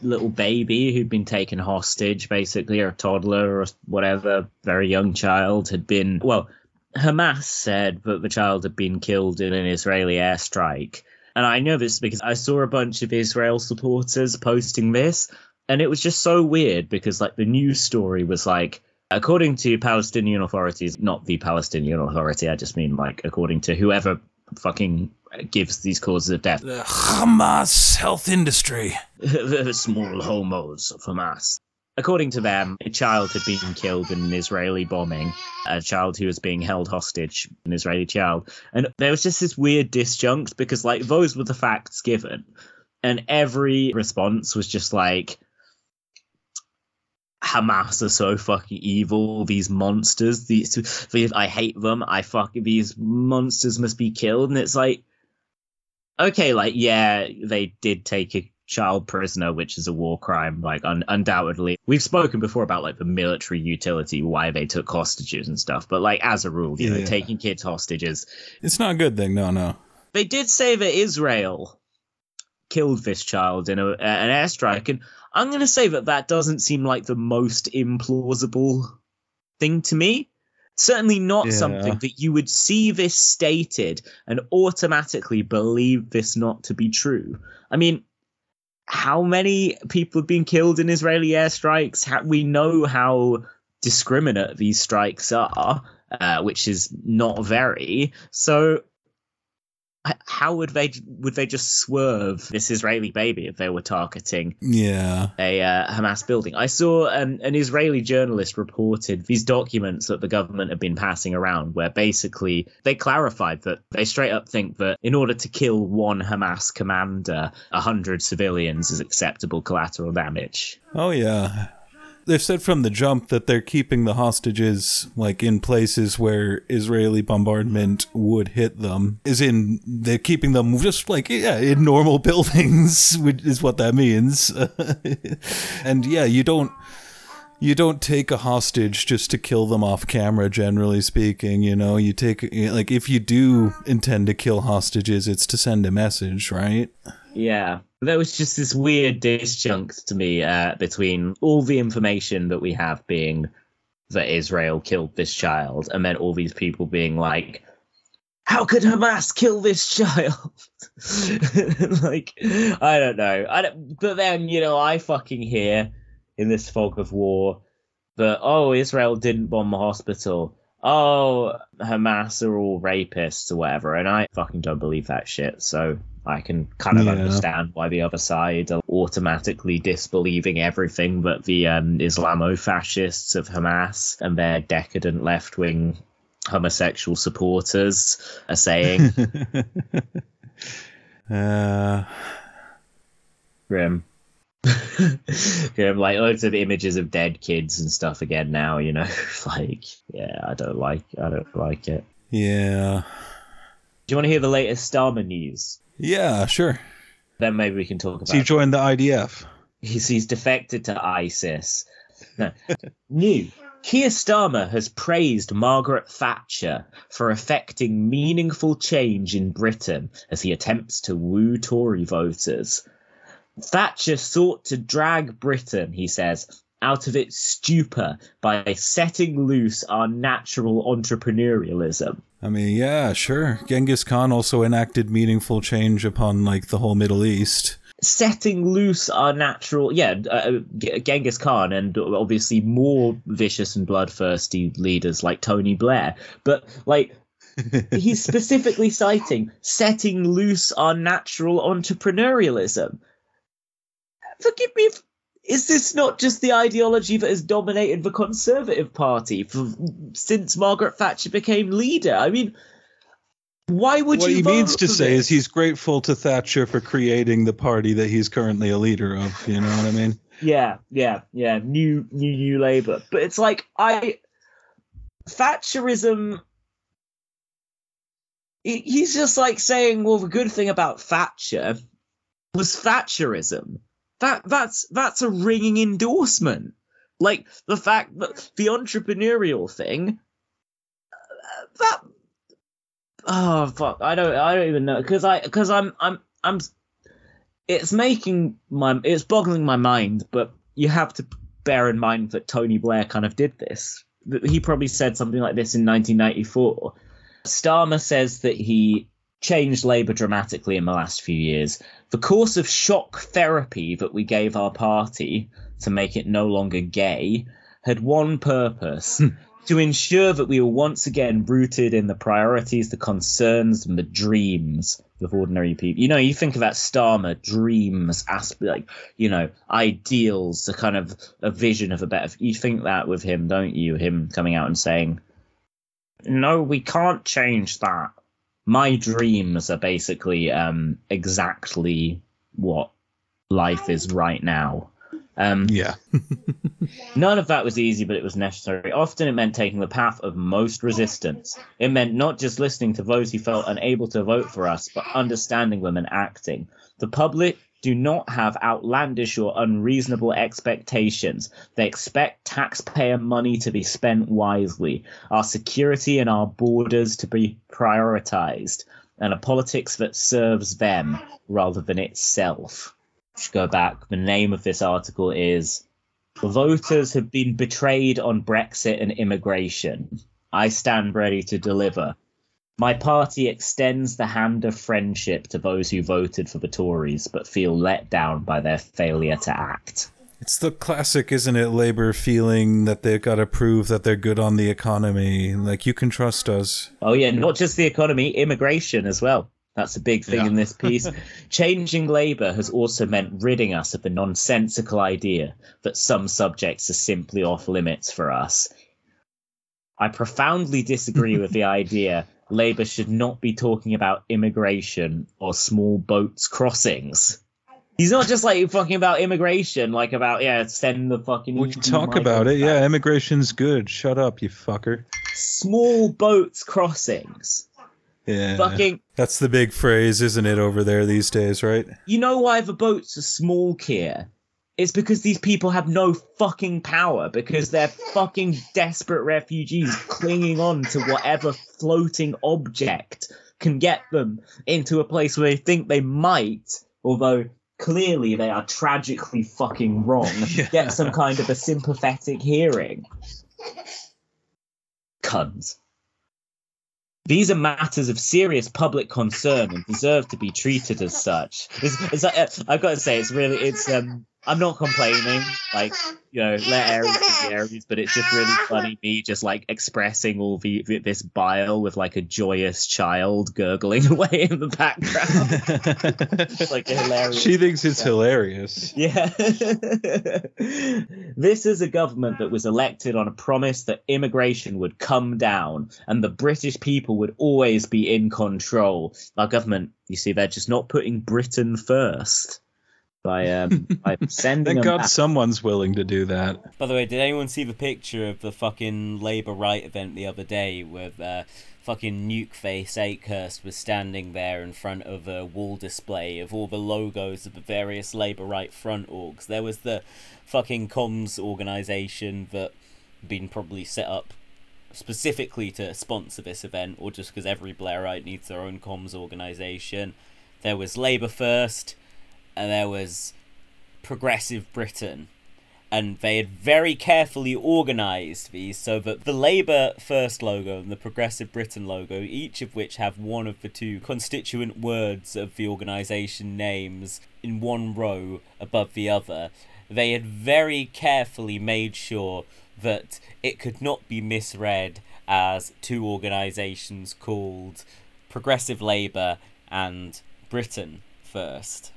Speaker 5: little baby who'd been taken hostage, basically, or a toddler or whatever, very young child had been. Well, Hamas said that the child had been killed in an Israeli airstrike, and I know this because I saw a bunch of Israel supporters posting this, and it was just so weird because like the news story was like. According to Palestinian authorities, not the Palestinian Authority, I just mean like according to whoever fucking gives these causes of death.
Speaker 6: The Hamas health industry.
Speaker 5: the small homos of Hamas. According to them, a child had been killed in an Israeli bombing, a child who was being held hostage, an Israeli child. And there was just this weird disjunct because, like, those were the facts given. And every response was just like, Hamas are so fucking evil. These monsters, these, these I hate them. I fuck these monsters must be killed. And it's like, okay, like yeah, they did take a child prisoner, which is a war crime, like un- undoubtedly. We've spoken before about like the military utility, why they took hostages and stuff. But like as a rule, you know,
Speaker 6: Yeah.
Speaker 5: taking kids hostages.
Speaker 6: It's not a good thing. No, no.
Speaker 5: They did say that Israel killed this child in a, an airstrike. And I'm going to say that that doesn't seem like the most implausible thing to me. Certainly not
Speaker 4: Yeah.
Speaker 5: something that you would see this stated and automatically believe this not to be true. I mean, how many people have been killed in Israeli airstrikes? How, we know how discriminate these strikes are, uh, which is not very. So, how would they would they just swerve this Israeli baby if they were targeting
Speaker 6: Yeah.
Speaker 5: a uh, Hamas building. I saw um, an Israeli journalist reported these documents that the government had been passing around, where basically they clarified that they straight up think that in order to kill one Hamas commander, a hundred civilians is acceptable collateral damage.
Speaker 6: Oh yeah. They've said from the jump that they're keeping the hostages like in places where Israeli bombardment would hit them. Is in they're keeping them just like yeah in normal buildings, which is what that means. and yeah, you don't you don't take a hostage just to kill them off camera generally speaking you know you take like if you do intend to kill hostages it's to send a message right
Speaker 5: Yeah, there was just this weird disjunct to me uh, between all the information that we have being that Israel killed this child, and then all these people being like, "How could Hamas kill this child?" like, I don't know. I don't, but then you know, I fucking hear in this fog of war that oh, Israel didn't bomb the hospital. Oh, Hamas are all rapists or whatever, and I fucking don't believe that shit. So I can kind of
Speaker 6: Yeah.
Speaker 5: understand why the other side are automatically disbelieving everything that the um, Islamo-fascists of Hamas and their decadent left-wing homosexual supporters are saying.
Speaker 6: uh
Speaker 5: Grim. Grim, like loads of images of dead kids and stuff again now, you know. like, yeah, I don't like I don't like it.
Speaker 6: yeah
Speaker 5: Do you want to hear the latest Starmer news?
Speaker 6: Yeah sure
Speaker 5: Then maybe we can talk about
Speaker 4: So you joined the IDF.
Speaker 5: he's, he's defected to ISIS. No. New. Keir Starmer has praised Margaret Thatcher for effecting meaningful change in Britain as he attempts to woo Tory voters. Thatcher sought to drag Britain, he says, out of its stupor by setting loose our natural entrepreneurialism.
Speaker 6: I mean, yeah, sure. Genghis Khan also enacted meaningful change upon like the whole Middle East.
Speaker 5: setting loose our natural yeah uh, genghis khan and obviously more vicious and bloodthirsty leaders like tony blair but like he's specifically citing setting loose our natural entrepreneurialism forgive me if is this not just the ideology that has dominated the conservative party for, since margaret thatcher became leader i mean why would
Speaker 4: what
Speaker 5: you
Speaker 4: What
Speaker 5: he
Speaker 4: means to say
Speaker 5: this?
Speaker 4: is he's grateful to Thatcher for creating the party that he's currently a leader of. You know what I mean?
Speaker 5: Yeah, yeah, yeah. New, new, new Labour. But it's like I Thatcherism. He's just like saying, well, the good thing about Thatcher was Thatcherism. That that's that's a ringing endorsement. Like the fact that the entrepreneurial thing. That. Oh fuck! I don't. I don't even know because I because I'm I'm I'm it's making my it's boggling my mind but you have to bear in mind that tony blair kind of did this he probably said something like this in 1994 starmer says that he changed labour dramatically in the last few years the course of shock therapy that we gave our party to make it no longer gay had one purpose hmm. to ensure that we were once again rooted in the priorities, the concerns, and the dreams of ordinary people. You know, you think of that Starmer dreams, asp- like you know, ideals, a kind of a vision of a better. You think that with him, don't you? Him coming out and saying, "No, we can't change that." My dreams are basically um, exactly what life is right now. Um,
Speaker 6: yeah.
Speaker 5: None of that was easy, but it was necessary. Often it meant taking the path of most resistance. It meant not just listening to those who felt unable to vote for us, but understanding them and acting. The public do not have outlandish or unreasonable expectations. They expect taxpayer money to be spent wisely, our security and our borders to be prioritized. and a politics that serves them rather than itself. Go back. The name of this article is Voters have been betrayed on Brexit and immigration. I stand ready to deliver. My party extends the hand of friendship to those who voted for the Tories but feel let down by their failure to act.
Speaker 6: It's the classic, isn't it? Labor feeling that they've got to prove that they're good on the economy. Like, you can trust us.
Speaker 5: Oh, yeah, not just the economy, immigration as well. That's a big thing
Speaker 6: Yeah.
Speaker 5: in this piece. Changing Labour has also meant ridding us of the nonsensical idea that some subjects are simply off limits for us. I profoundly disagree with the idea Labour should not be talking about immigration or small boats crossings. He's not just like fucking about immigration, like about yeah, send the fucking.
Speaker 6: We can talk about it. Yeah, immigration's good. Shut up, you fucker.
Speaker 5: Small boats crossings.
Speaker 6: Yeah.
Speaker 5: Fucking-
Speaker 6: That's the big phrase, isn't it, over there these days, right?
Speaker 5: You know why the boats are small, Keir? It's because these people have no fucking power because they're fucking desperate refugees clinging on to whatever floating object can get them into a place where they think they might, although clearly they are tragically fucking wrong, get some kind of a sympathetic hearing. Cunts. These are matters of serious public concern and deserve to be treated as such. It's, it's, uh, I've got to say, it's really, it's, um, I'm not complaining, like, you know, let Aries be Aries, but it's just really funny me just like expressing all the, the- this bile with like a joyous child gurgling away in the background. it's like a hilarious.
Speaker 6: She thinks it's hilarious.
Speaker 5: Yeah. this is a government that was elected on a promise that immigration would come down and the British people would always be in control. Our government, you see, they're just not putting Britain first by um by sending
Speaker 6: Thank
Speaker 5: them
Speaker 6: God
Speaker 5: back.
Speaker 6: someone's willing to do that.
Speaker 14: By the way, did anyone see the picture of the fucking Labour Right event the other day with uh, fucking nuke face Akehurst was standing there in front of a wall display of all the logos of the various Labour Right front orgs? There was the fucking comms organisation that had been probably set up specifically to sponsor this event, or just because every Blairite needs their own comms organisation. There was Labour First, and there was Progressive Britain and they had very carefully organised these so that the Labour First logo and the Progressive Britain logo, each of which have one of the two constituent words of the organisation names in one row above the other, they had very carefully made sure that it could not be misread as two organisations called Progressive Labour and Britain First.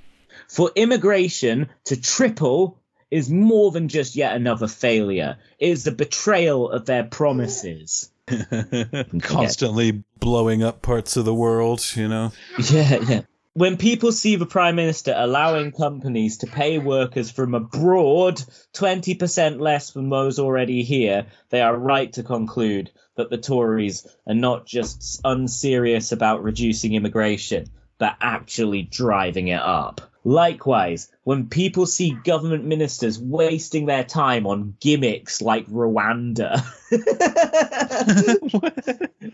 Speaker 5: For immigration to triple is more than just yet another failure. It is the betrayal of their promises.
Speaker 6: Constantly blowing up parts of the world, you know?
Speaker 5: Yeah, yeah. When people see the Prime Minister allowing companies to pay workers from abroad 20% less than those already here, they are right to conclude that the Tories are not just unserious about reducing immigration, but actually driving it up. Likewise, when people see government ministers wasting their time on gimmicks like Rwanda,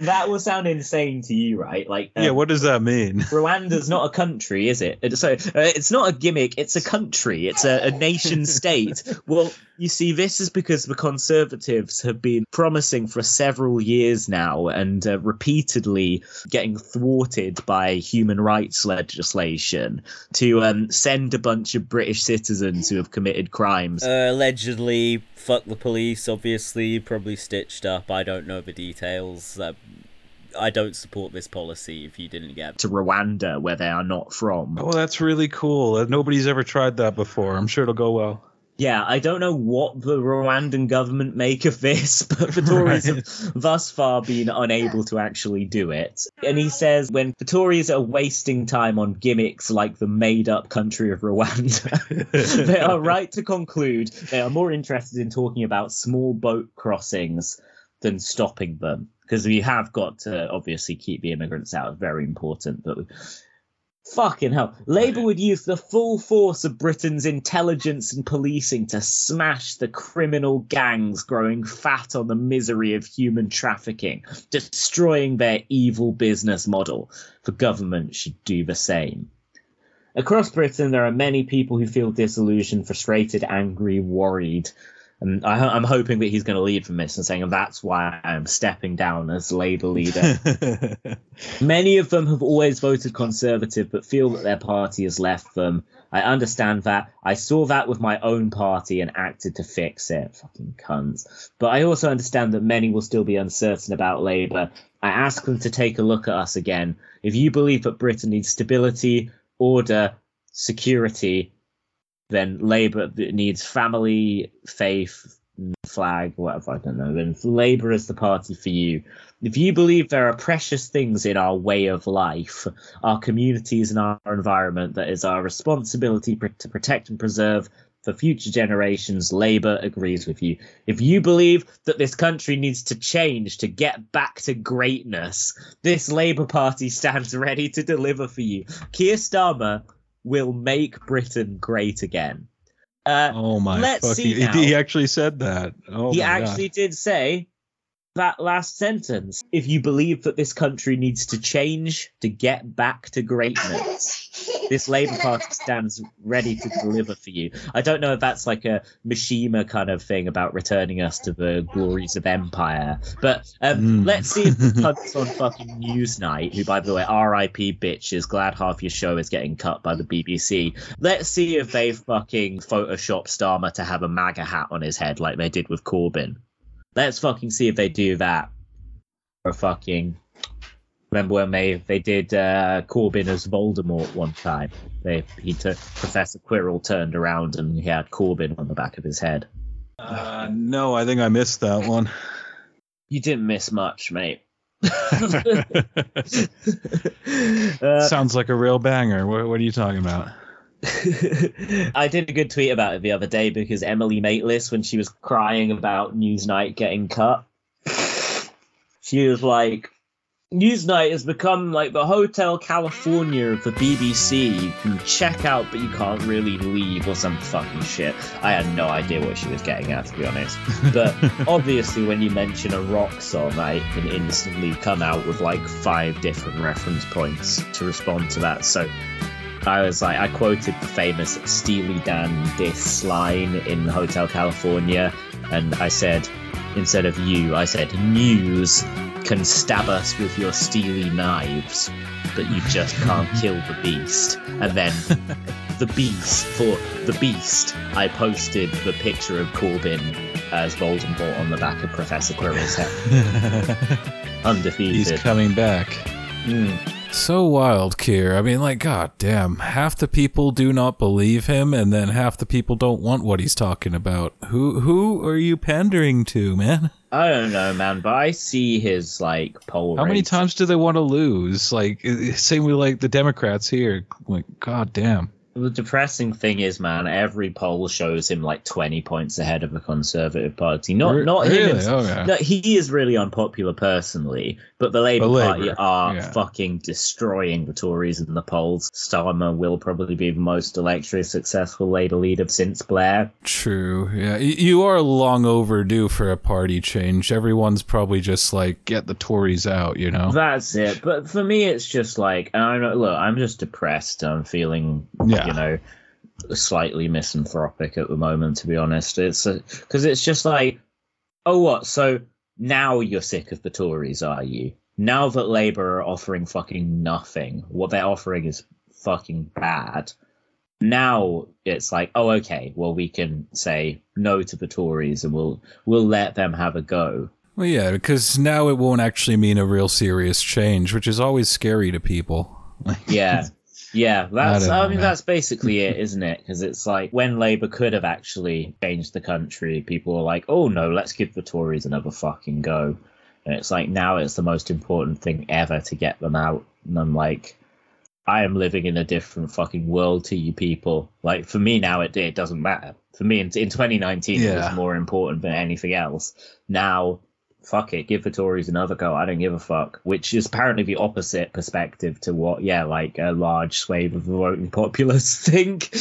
Speaker 5: that will sound insane to you, right? Like,
Speaker 6: yeah,
Speaker 5: um,
Speaker 6: what does that mean?
Speaker 5: Rwanda's not a country, is it? It- So uh, it's not a gimmick. It's a country. It's a, a nation state. Well, you see, this is because the Conservatives have been promising for several years now and uh, repeatedly getting thwarted by human rights legislation to um, send a bunch of British citizens who have committed crimes.
Speaker 14: Uh, allegedly, fuck the police, obviously, probably stitched up. I don't know the details. Uh, I don't support this policy if you didn't get
Speaker 5: to Rwanda, where they are not from.
Speaker 6: Oh, that's really cool. Uh, Nobody's ever tried that before. I'm sure it'll go well.
Speaker 5: Yeah, I don't know what the Rwandan government make of this, but the Tories have thus far been unable to actually do it. And he says when the Tories are wasting time on gimmicks like the made up country of Rwanda, they are right to conclude they are more interested in talking about small boat crossings than stopping them. Because we have got to obviously keep the immigrants out, very important, but Fucking hell. Labour would use the full force of Britain's intelligence and policing to smash the criminal gangs growing fat on the misery of human trafficking, destroying their evil business model. The government should do the same. Across Britain, there are many people who feel disillusioned, frustrated, angry, worried. And I, I'm hoping that he's going to lead from this and saying that's why I'm stepping down as Labour leader. Many of them have always voted Conservative but feel that their party has left them. I understand that. I saw that with my own party and acted to fix it. Fucking cunts. But I also understand that many will still be uncertain about Labour. I ask them to take a look at us again. If you believe that Britain needs stability, order, security, then Labour needs family, faith, flag, whatever, I don't know. Then Labour is the party for you. If you believe there are precious things in our way of life, our communities and our environment that is our responsibility to protect and preserve for future generations, Labour agrees with you. If you believe that this country needs to change to get back to greatness, this Labour Party stands ready to deliver for you. Keir Starmer will make Britain great again. Uh,
Speaker 4: Oh my
Speaker 5: Let's
Speaker 4: fucking!
Speaker 5: see now.
Speaker 4: He actually said that. Oh
Speaker 5: he
Speaker 4: my God.
Speaker 5: actually did say that last sentence. If you believe that this country needs to change to get back to greatness, this Labour Party stands ready to deliver for you. I don't know if that's like a Mishima kind of thing about returning us to the glories of empire, but um,
Speaker 4: Mm.
Speaker 5: let's see if the cunts on fucking Newsnight, who by the way, R.I.P. bitches, glad half your show is getting cut by the BBC. Let's see if they fucking Photoshop Starmer to have a MAGA hat on his head like they did with Corbyn. Let's fucking see if they do that. Or fucking remember when they they did uh, Corbyn as Voldemort one time? They he took Professor Quirrell turned around and he had Corbyn on the back of his head.
Speaker 4: Uh, no, I think I missed that one.
Speaker 5: You didn't miss much, mate. Uh,
Speaker 4: Sounds like a real banger. What, what are you talking about?
Speaker 5: I did a good tweet about it the other day because Emily Maitlis, when she was crying about Newsnight getting cut, she was like, Newsnight has become like the Hotel California of the BBC. You can check out, but you can't really leave, or some fucking shit. I had no idea what she was getting at, to be honest. But obviously, when you mention a rock song, I can instantly come out with like five different reference points to respond to that. So I was like, I quoted the famous Steely Dan diss line in Hotel California, and I said, instead of you, I said, News can stab us with your steely knives, but you just can't kill the beast. And then the beast, for the beast, I posted the picture of Corbyn as Voldemort on the back of Professor Quirrell's head. Undefeated.
Speaker 4: He's coming back.
Speaker 5: Mm.
Speaker 6: So wild, Keir. I mean, like, god damn. Half the people do not believe him, and then half the people don't want what he's talking about. Who who are you pandering to, man?
Speaker 5: I don't know, man, but I see his like poll.
Speaker 4: How many times do they want to lose? Like, same with like the Democrats here. Like, god damn.
Speaker 5: The depressing thing is, man, every poll shows him like twenty points ahead of the Conservative Party. Not
Speaker 4: Re-
Speaker 5: not
Speaker 4: really?
Speaker 5: himself-
Speaker 4: Oh, yeah.
Speaker 5: No, he is really unpopular personally, but the Labour
Speaker 4: The Labour,
Speaker 5: Party are
Speaker 4: yeah.
Speaker 5: fucking destroying the Tories in the polls. Starmer will probably be the most electorally successful Labour leader since Blair.
Speaker 6: True. Yeah, you are long overdue for a party change. Everyone's probably just like, get the Tories out, you know?
Speaker 5: That's it. But for me, it's just like, I'm not, look, I'm just depressed. I'm feeling,
Speaker 4: Yeah.
Speaker 5: You know, slightly misanthropic at the moment, to be honest. It's because it's just like, oh, what? So now you're sick of the Tories, are you? Now that Labour are offering fucking nothing, what they're offering is fucking bad. Now it's like, oh, okay, well, we can say no to the Tories and we'll we'll let them have a go.
Speaker 6: Well, yeah, because now it won't actually mean a real serious change, which is always scary to people.
Speaker 5: Yeah. Yeah, that's.
Speaker 6: don't
Speaker 5: I, mean, that's basically it, isn't it? Because it's like when Labour could have actually changed the country, people were like, "Oh no, let's give the Tories another fucking go." And it's like now it's the most important thing ever to get them out. And I'm like, I am living in a different fucking world to you people. Like for me now, it it doesn't matter. For me in, in 2019, it was more important than anything else. Now, fuck it, give the Tories another go. I don't give a fuck. Which is apparently the opposite perspective to what, yeah, like a large swathe of the voting populace think.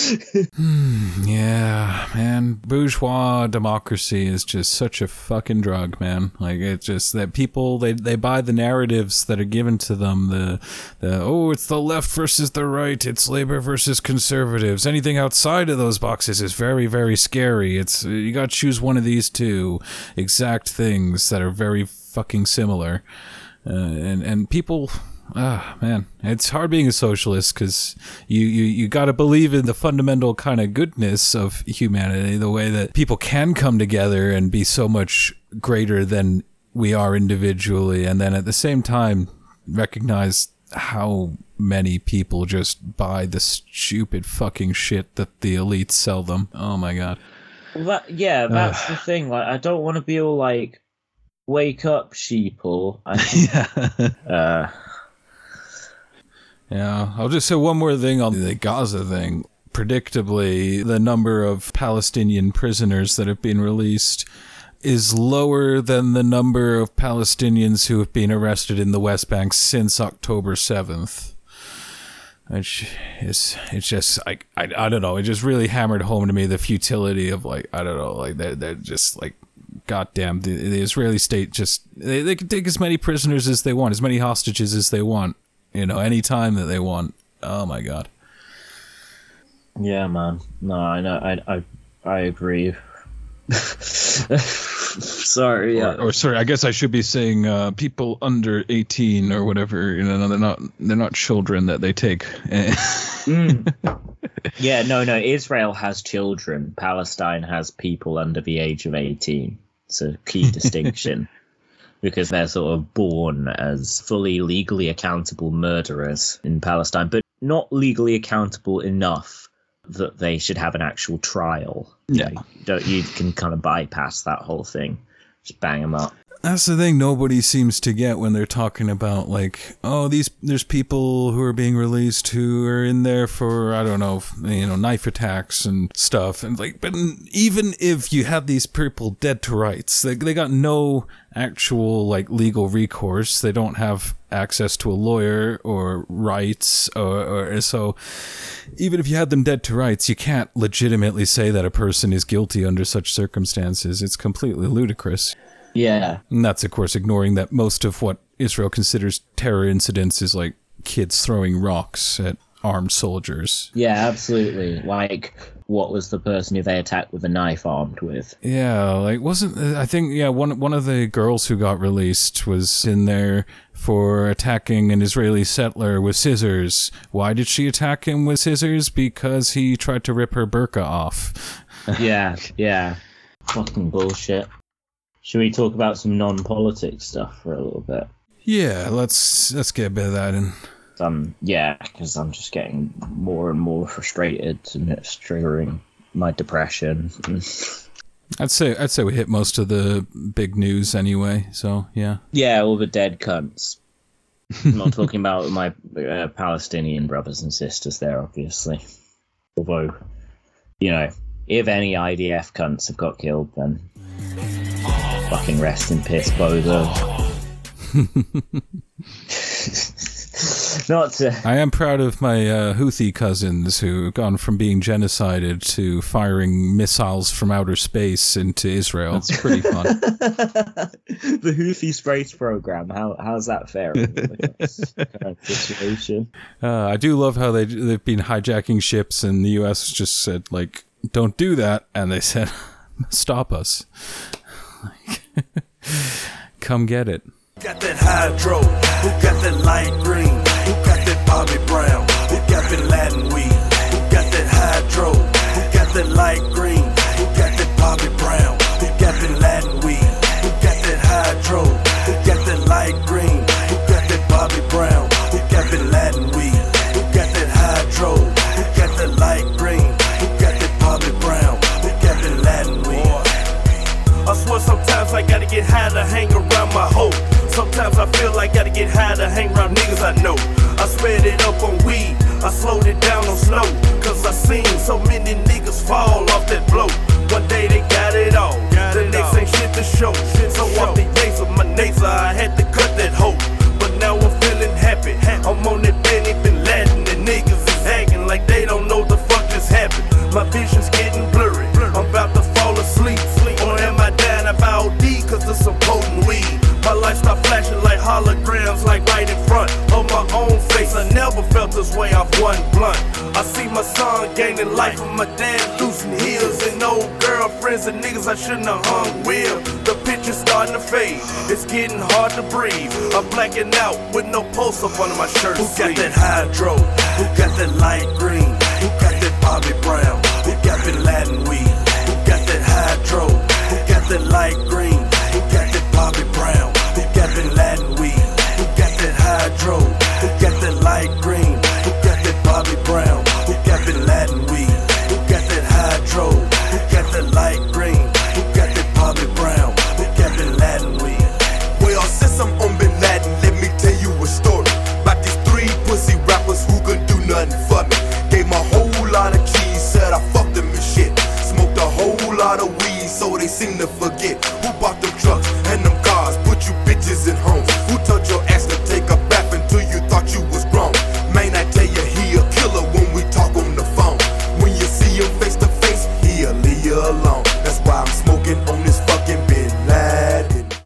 Speaker 6: Hmm, yeah, man, bourgeois democracy is just such a fucking drug, man. Like it's just that people they they buy the narratives that are given to them. The the oh, it's the left versus the right. It's labor versus conservatives. Anything outside of those boxes is very very scary. It's you got to choose one of these two exact things that are very fucking similar. Uh, and and people Ah, man, it's hard being a socialist because you, you, you got to believe in the fundamental kind of goodness of humanity, the way that people can come together and be so much greater than we are individually, and then at the same time recognize how many people just buy the stupid fucking shit that the elites sell them. Oh my god.
Speaker 5: Well, that, yeah, that's the thing. Like, I don't want to be all like, wake up, sheeple. I think, uh,
Speaker 6: Yeah, I'll just say one more thing on the Gaza thing. Predictably, the number of Palestinian prisoners that have been released is lower than the number of Palestinians who have been arrested in the West Bank since October 7th. It's, it's, it's just like, I, I don't know, it just really hammered home to me the futility of like, I don't know, like they're, they're just like, goddamn, the, the Israeli state just, they, they can take as many prisoners as they want, as many hostages as they want you know, any time that they want. Oh my god.
Speaker 5: Yeah, man. No, I know. I I I agree. Sorry. Yeah.
Speaker 6: Or, or sorry, I guess I should be saying uh, people under eighteen or whatever. You know, they're not they're not children that they take.
Speaker 5: mm. Yeah. No. No. Israel has children. Palestine has people under the age of eighteen. It's a key distinction. because they're sort of born as fully legally accountable murderers in Palestine, but not legally accountable enough that they should have an actual trial.
Speaker 6: Yeah.
Speaker 5: Like, you can kind of bypass that whole thing. Just bang them up.
Speaker 6: That's the thing nobody seems to get when they're talking about like, oh, these there's people who are being released who are in there for I don't know, you know, knife attacks and stuff, and like, but even if you have these people dead to rights, they they got no actual like legal recourse. They don't have access to a lawyer or rights, or, or so. Even if you had them dead to rights, you can't legitimately say that a person is guilty under such circumstances. It's completely ludicrous.
Speaker 5: Yeah.
Speaker 6: And that's, of course, ignoring that most of what Israel considers terror incidents is like kids throwing rocks at armed soldiers.
Speaker 5: Yeah, absolutely. Like, what was the person who they attacked with a knife armed with?
Speaker 6: Yeah, like wasn't I think yeah one one of the girls who got released was in there for attacking an Israeli settler with scissors. Why did she attack him with scissors? Because he tried to rip her burqa off.
Speaker 5: yeah, yeah. Fucking bullshit. Should we talk about some non-politics stuff for a little bit?
Speaker 6: Yeah, let's let's get a bit of that in.
Speaker 5: Um, yeah, because I'm just getting more and more frustrated, and it's triggering my depression.
Speaker 6: I'd say I'd say we hit most of the big news anyway. So yeah.
Speaker 5: Yeah, all the dead cunts. I'm not talking about my uh, Palestinian brothers and sisters there, obviously. Although, you know, if any IDF cunts have got killed, then fucking rest in piss, Bozo. Not to.
Speaker 6: I am proud of my uh, Houthi cousins who have gone from being genocided to firing missiles from outer space into Israel. It's pretty fun.
Speaker 5: the Houthi space program. How how's that fair? kind of situation.
Speaker 6: Uh, I do love how they they've been hijacking ships, and the U.S. just said like, "Don't do that," and they said, "Stop us." Come get it.
Speaker 15: Got that hydro, who got that light green, who got that Bobby Brown, who got that Latin weed, who got that hydro, who got that light green, who got that Bobby Brown, who got that Latin weed, who got that hydro, who got high to hang around niggas I know. I sped it up on weed, I slowed it down on slow. to breathe. I'm blacking out with no pulse up under my shirt. Who got that hydro?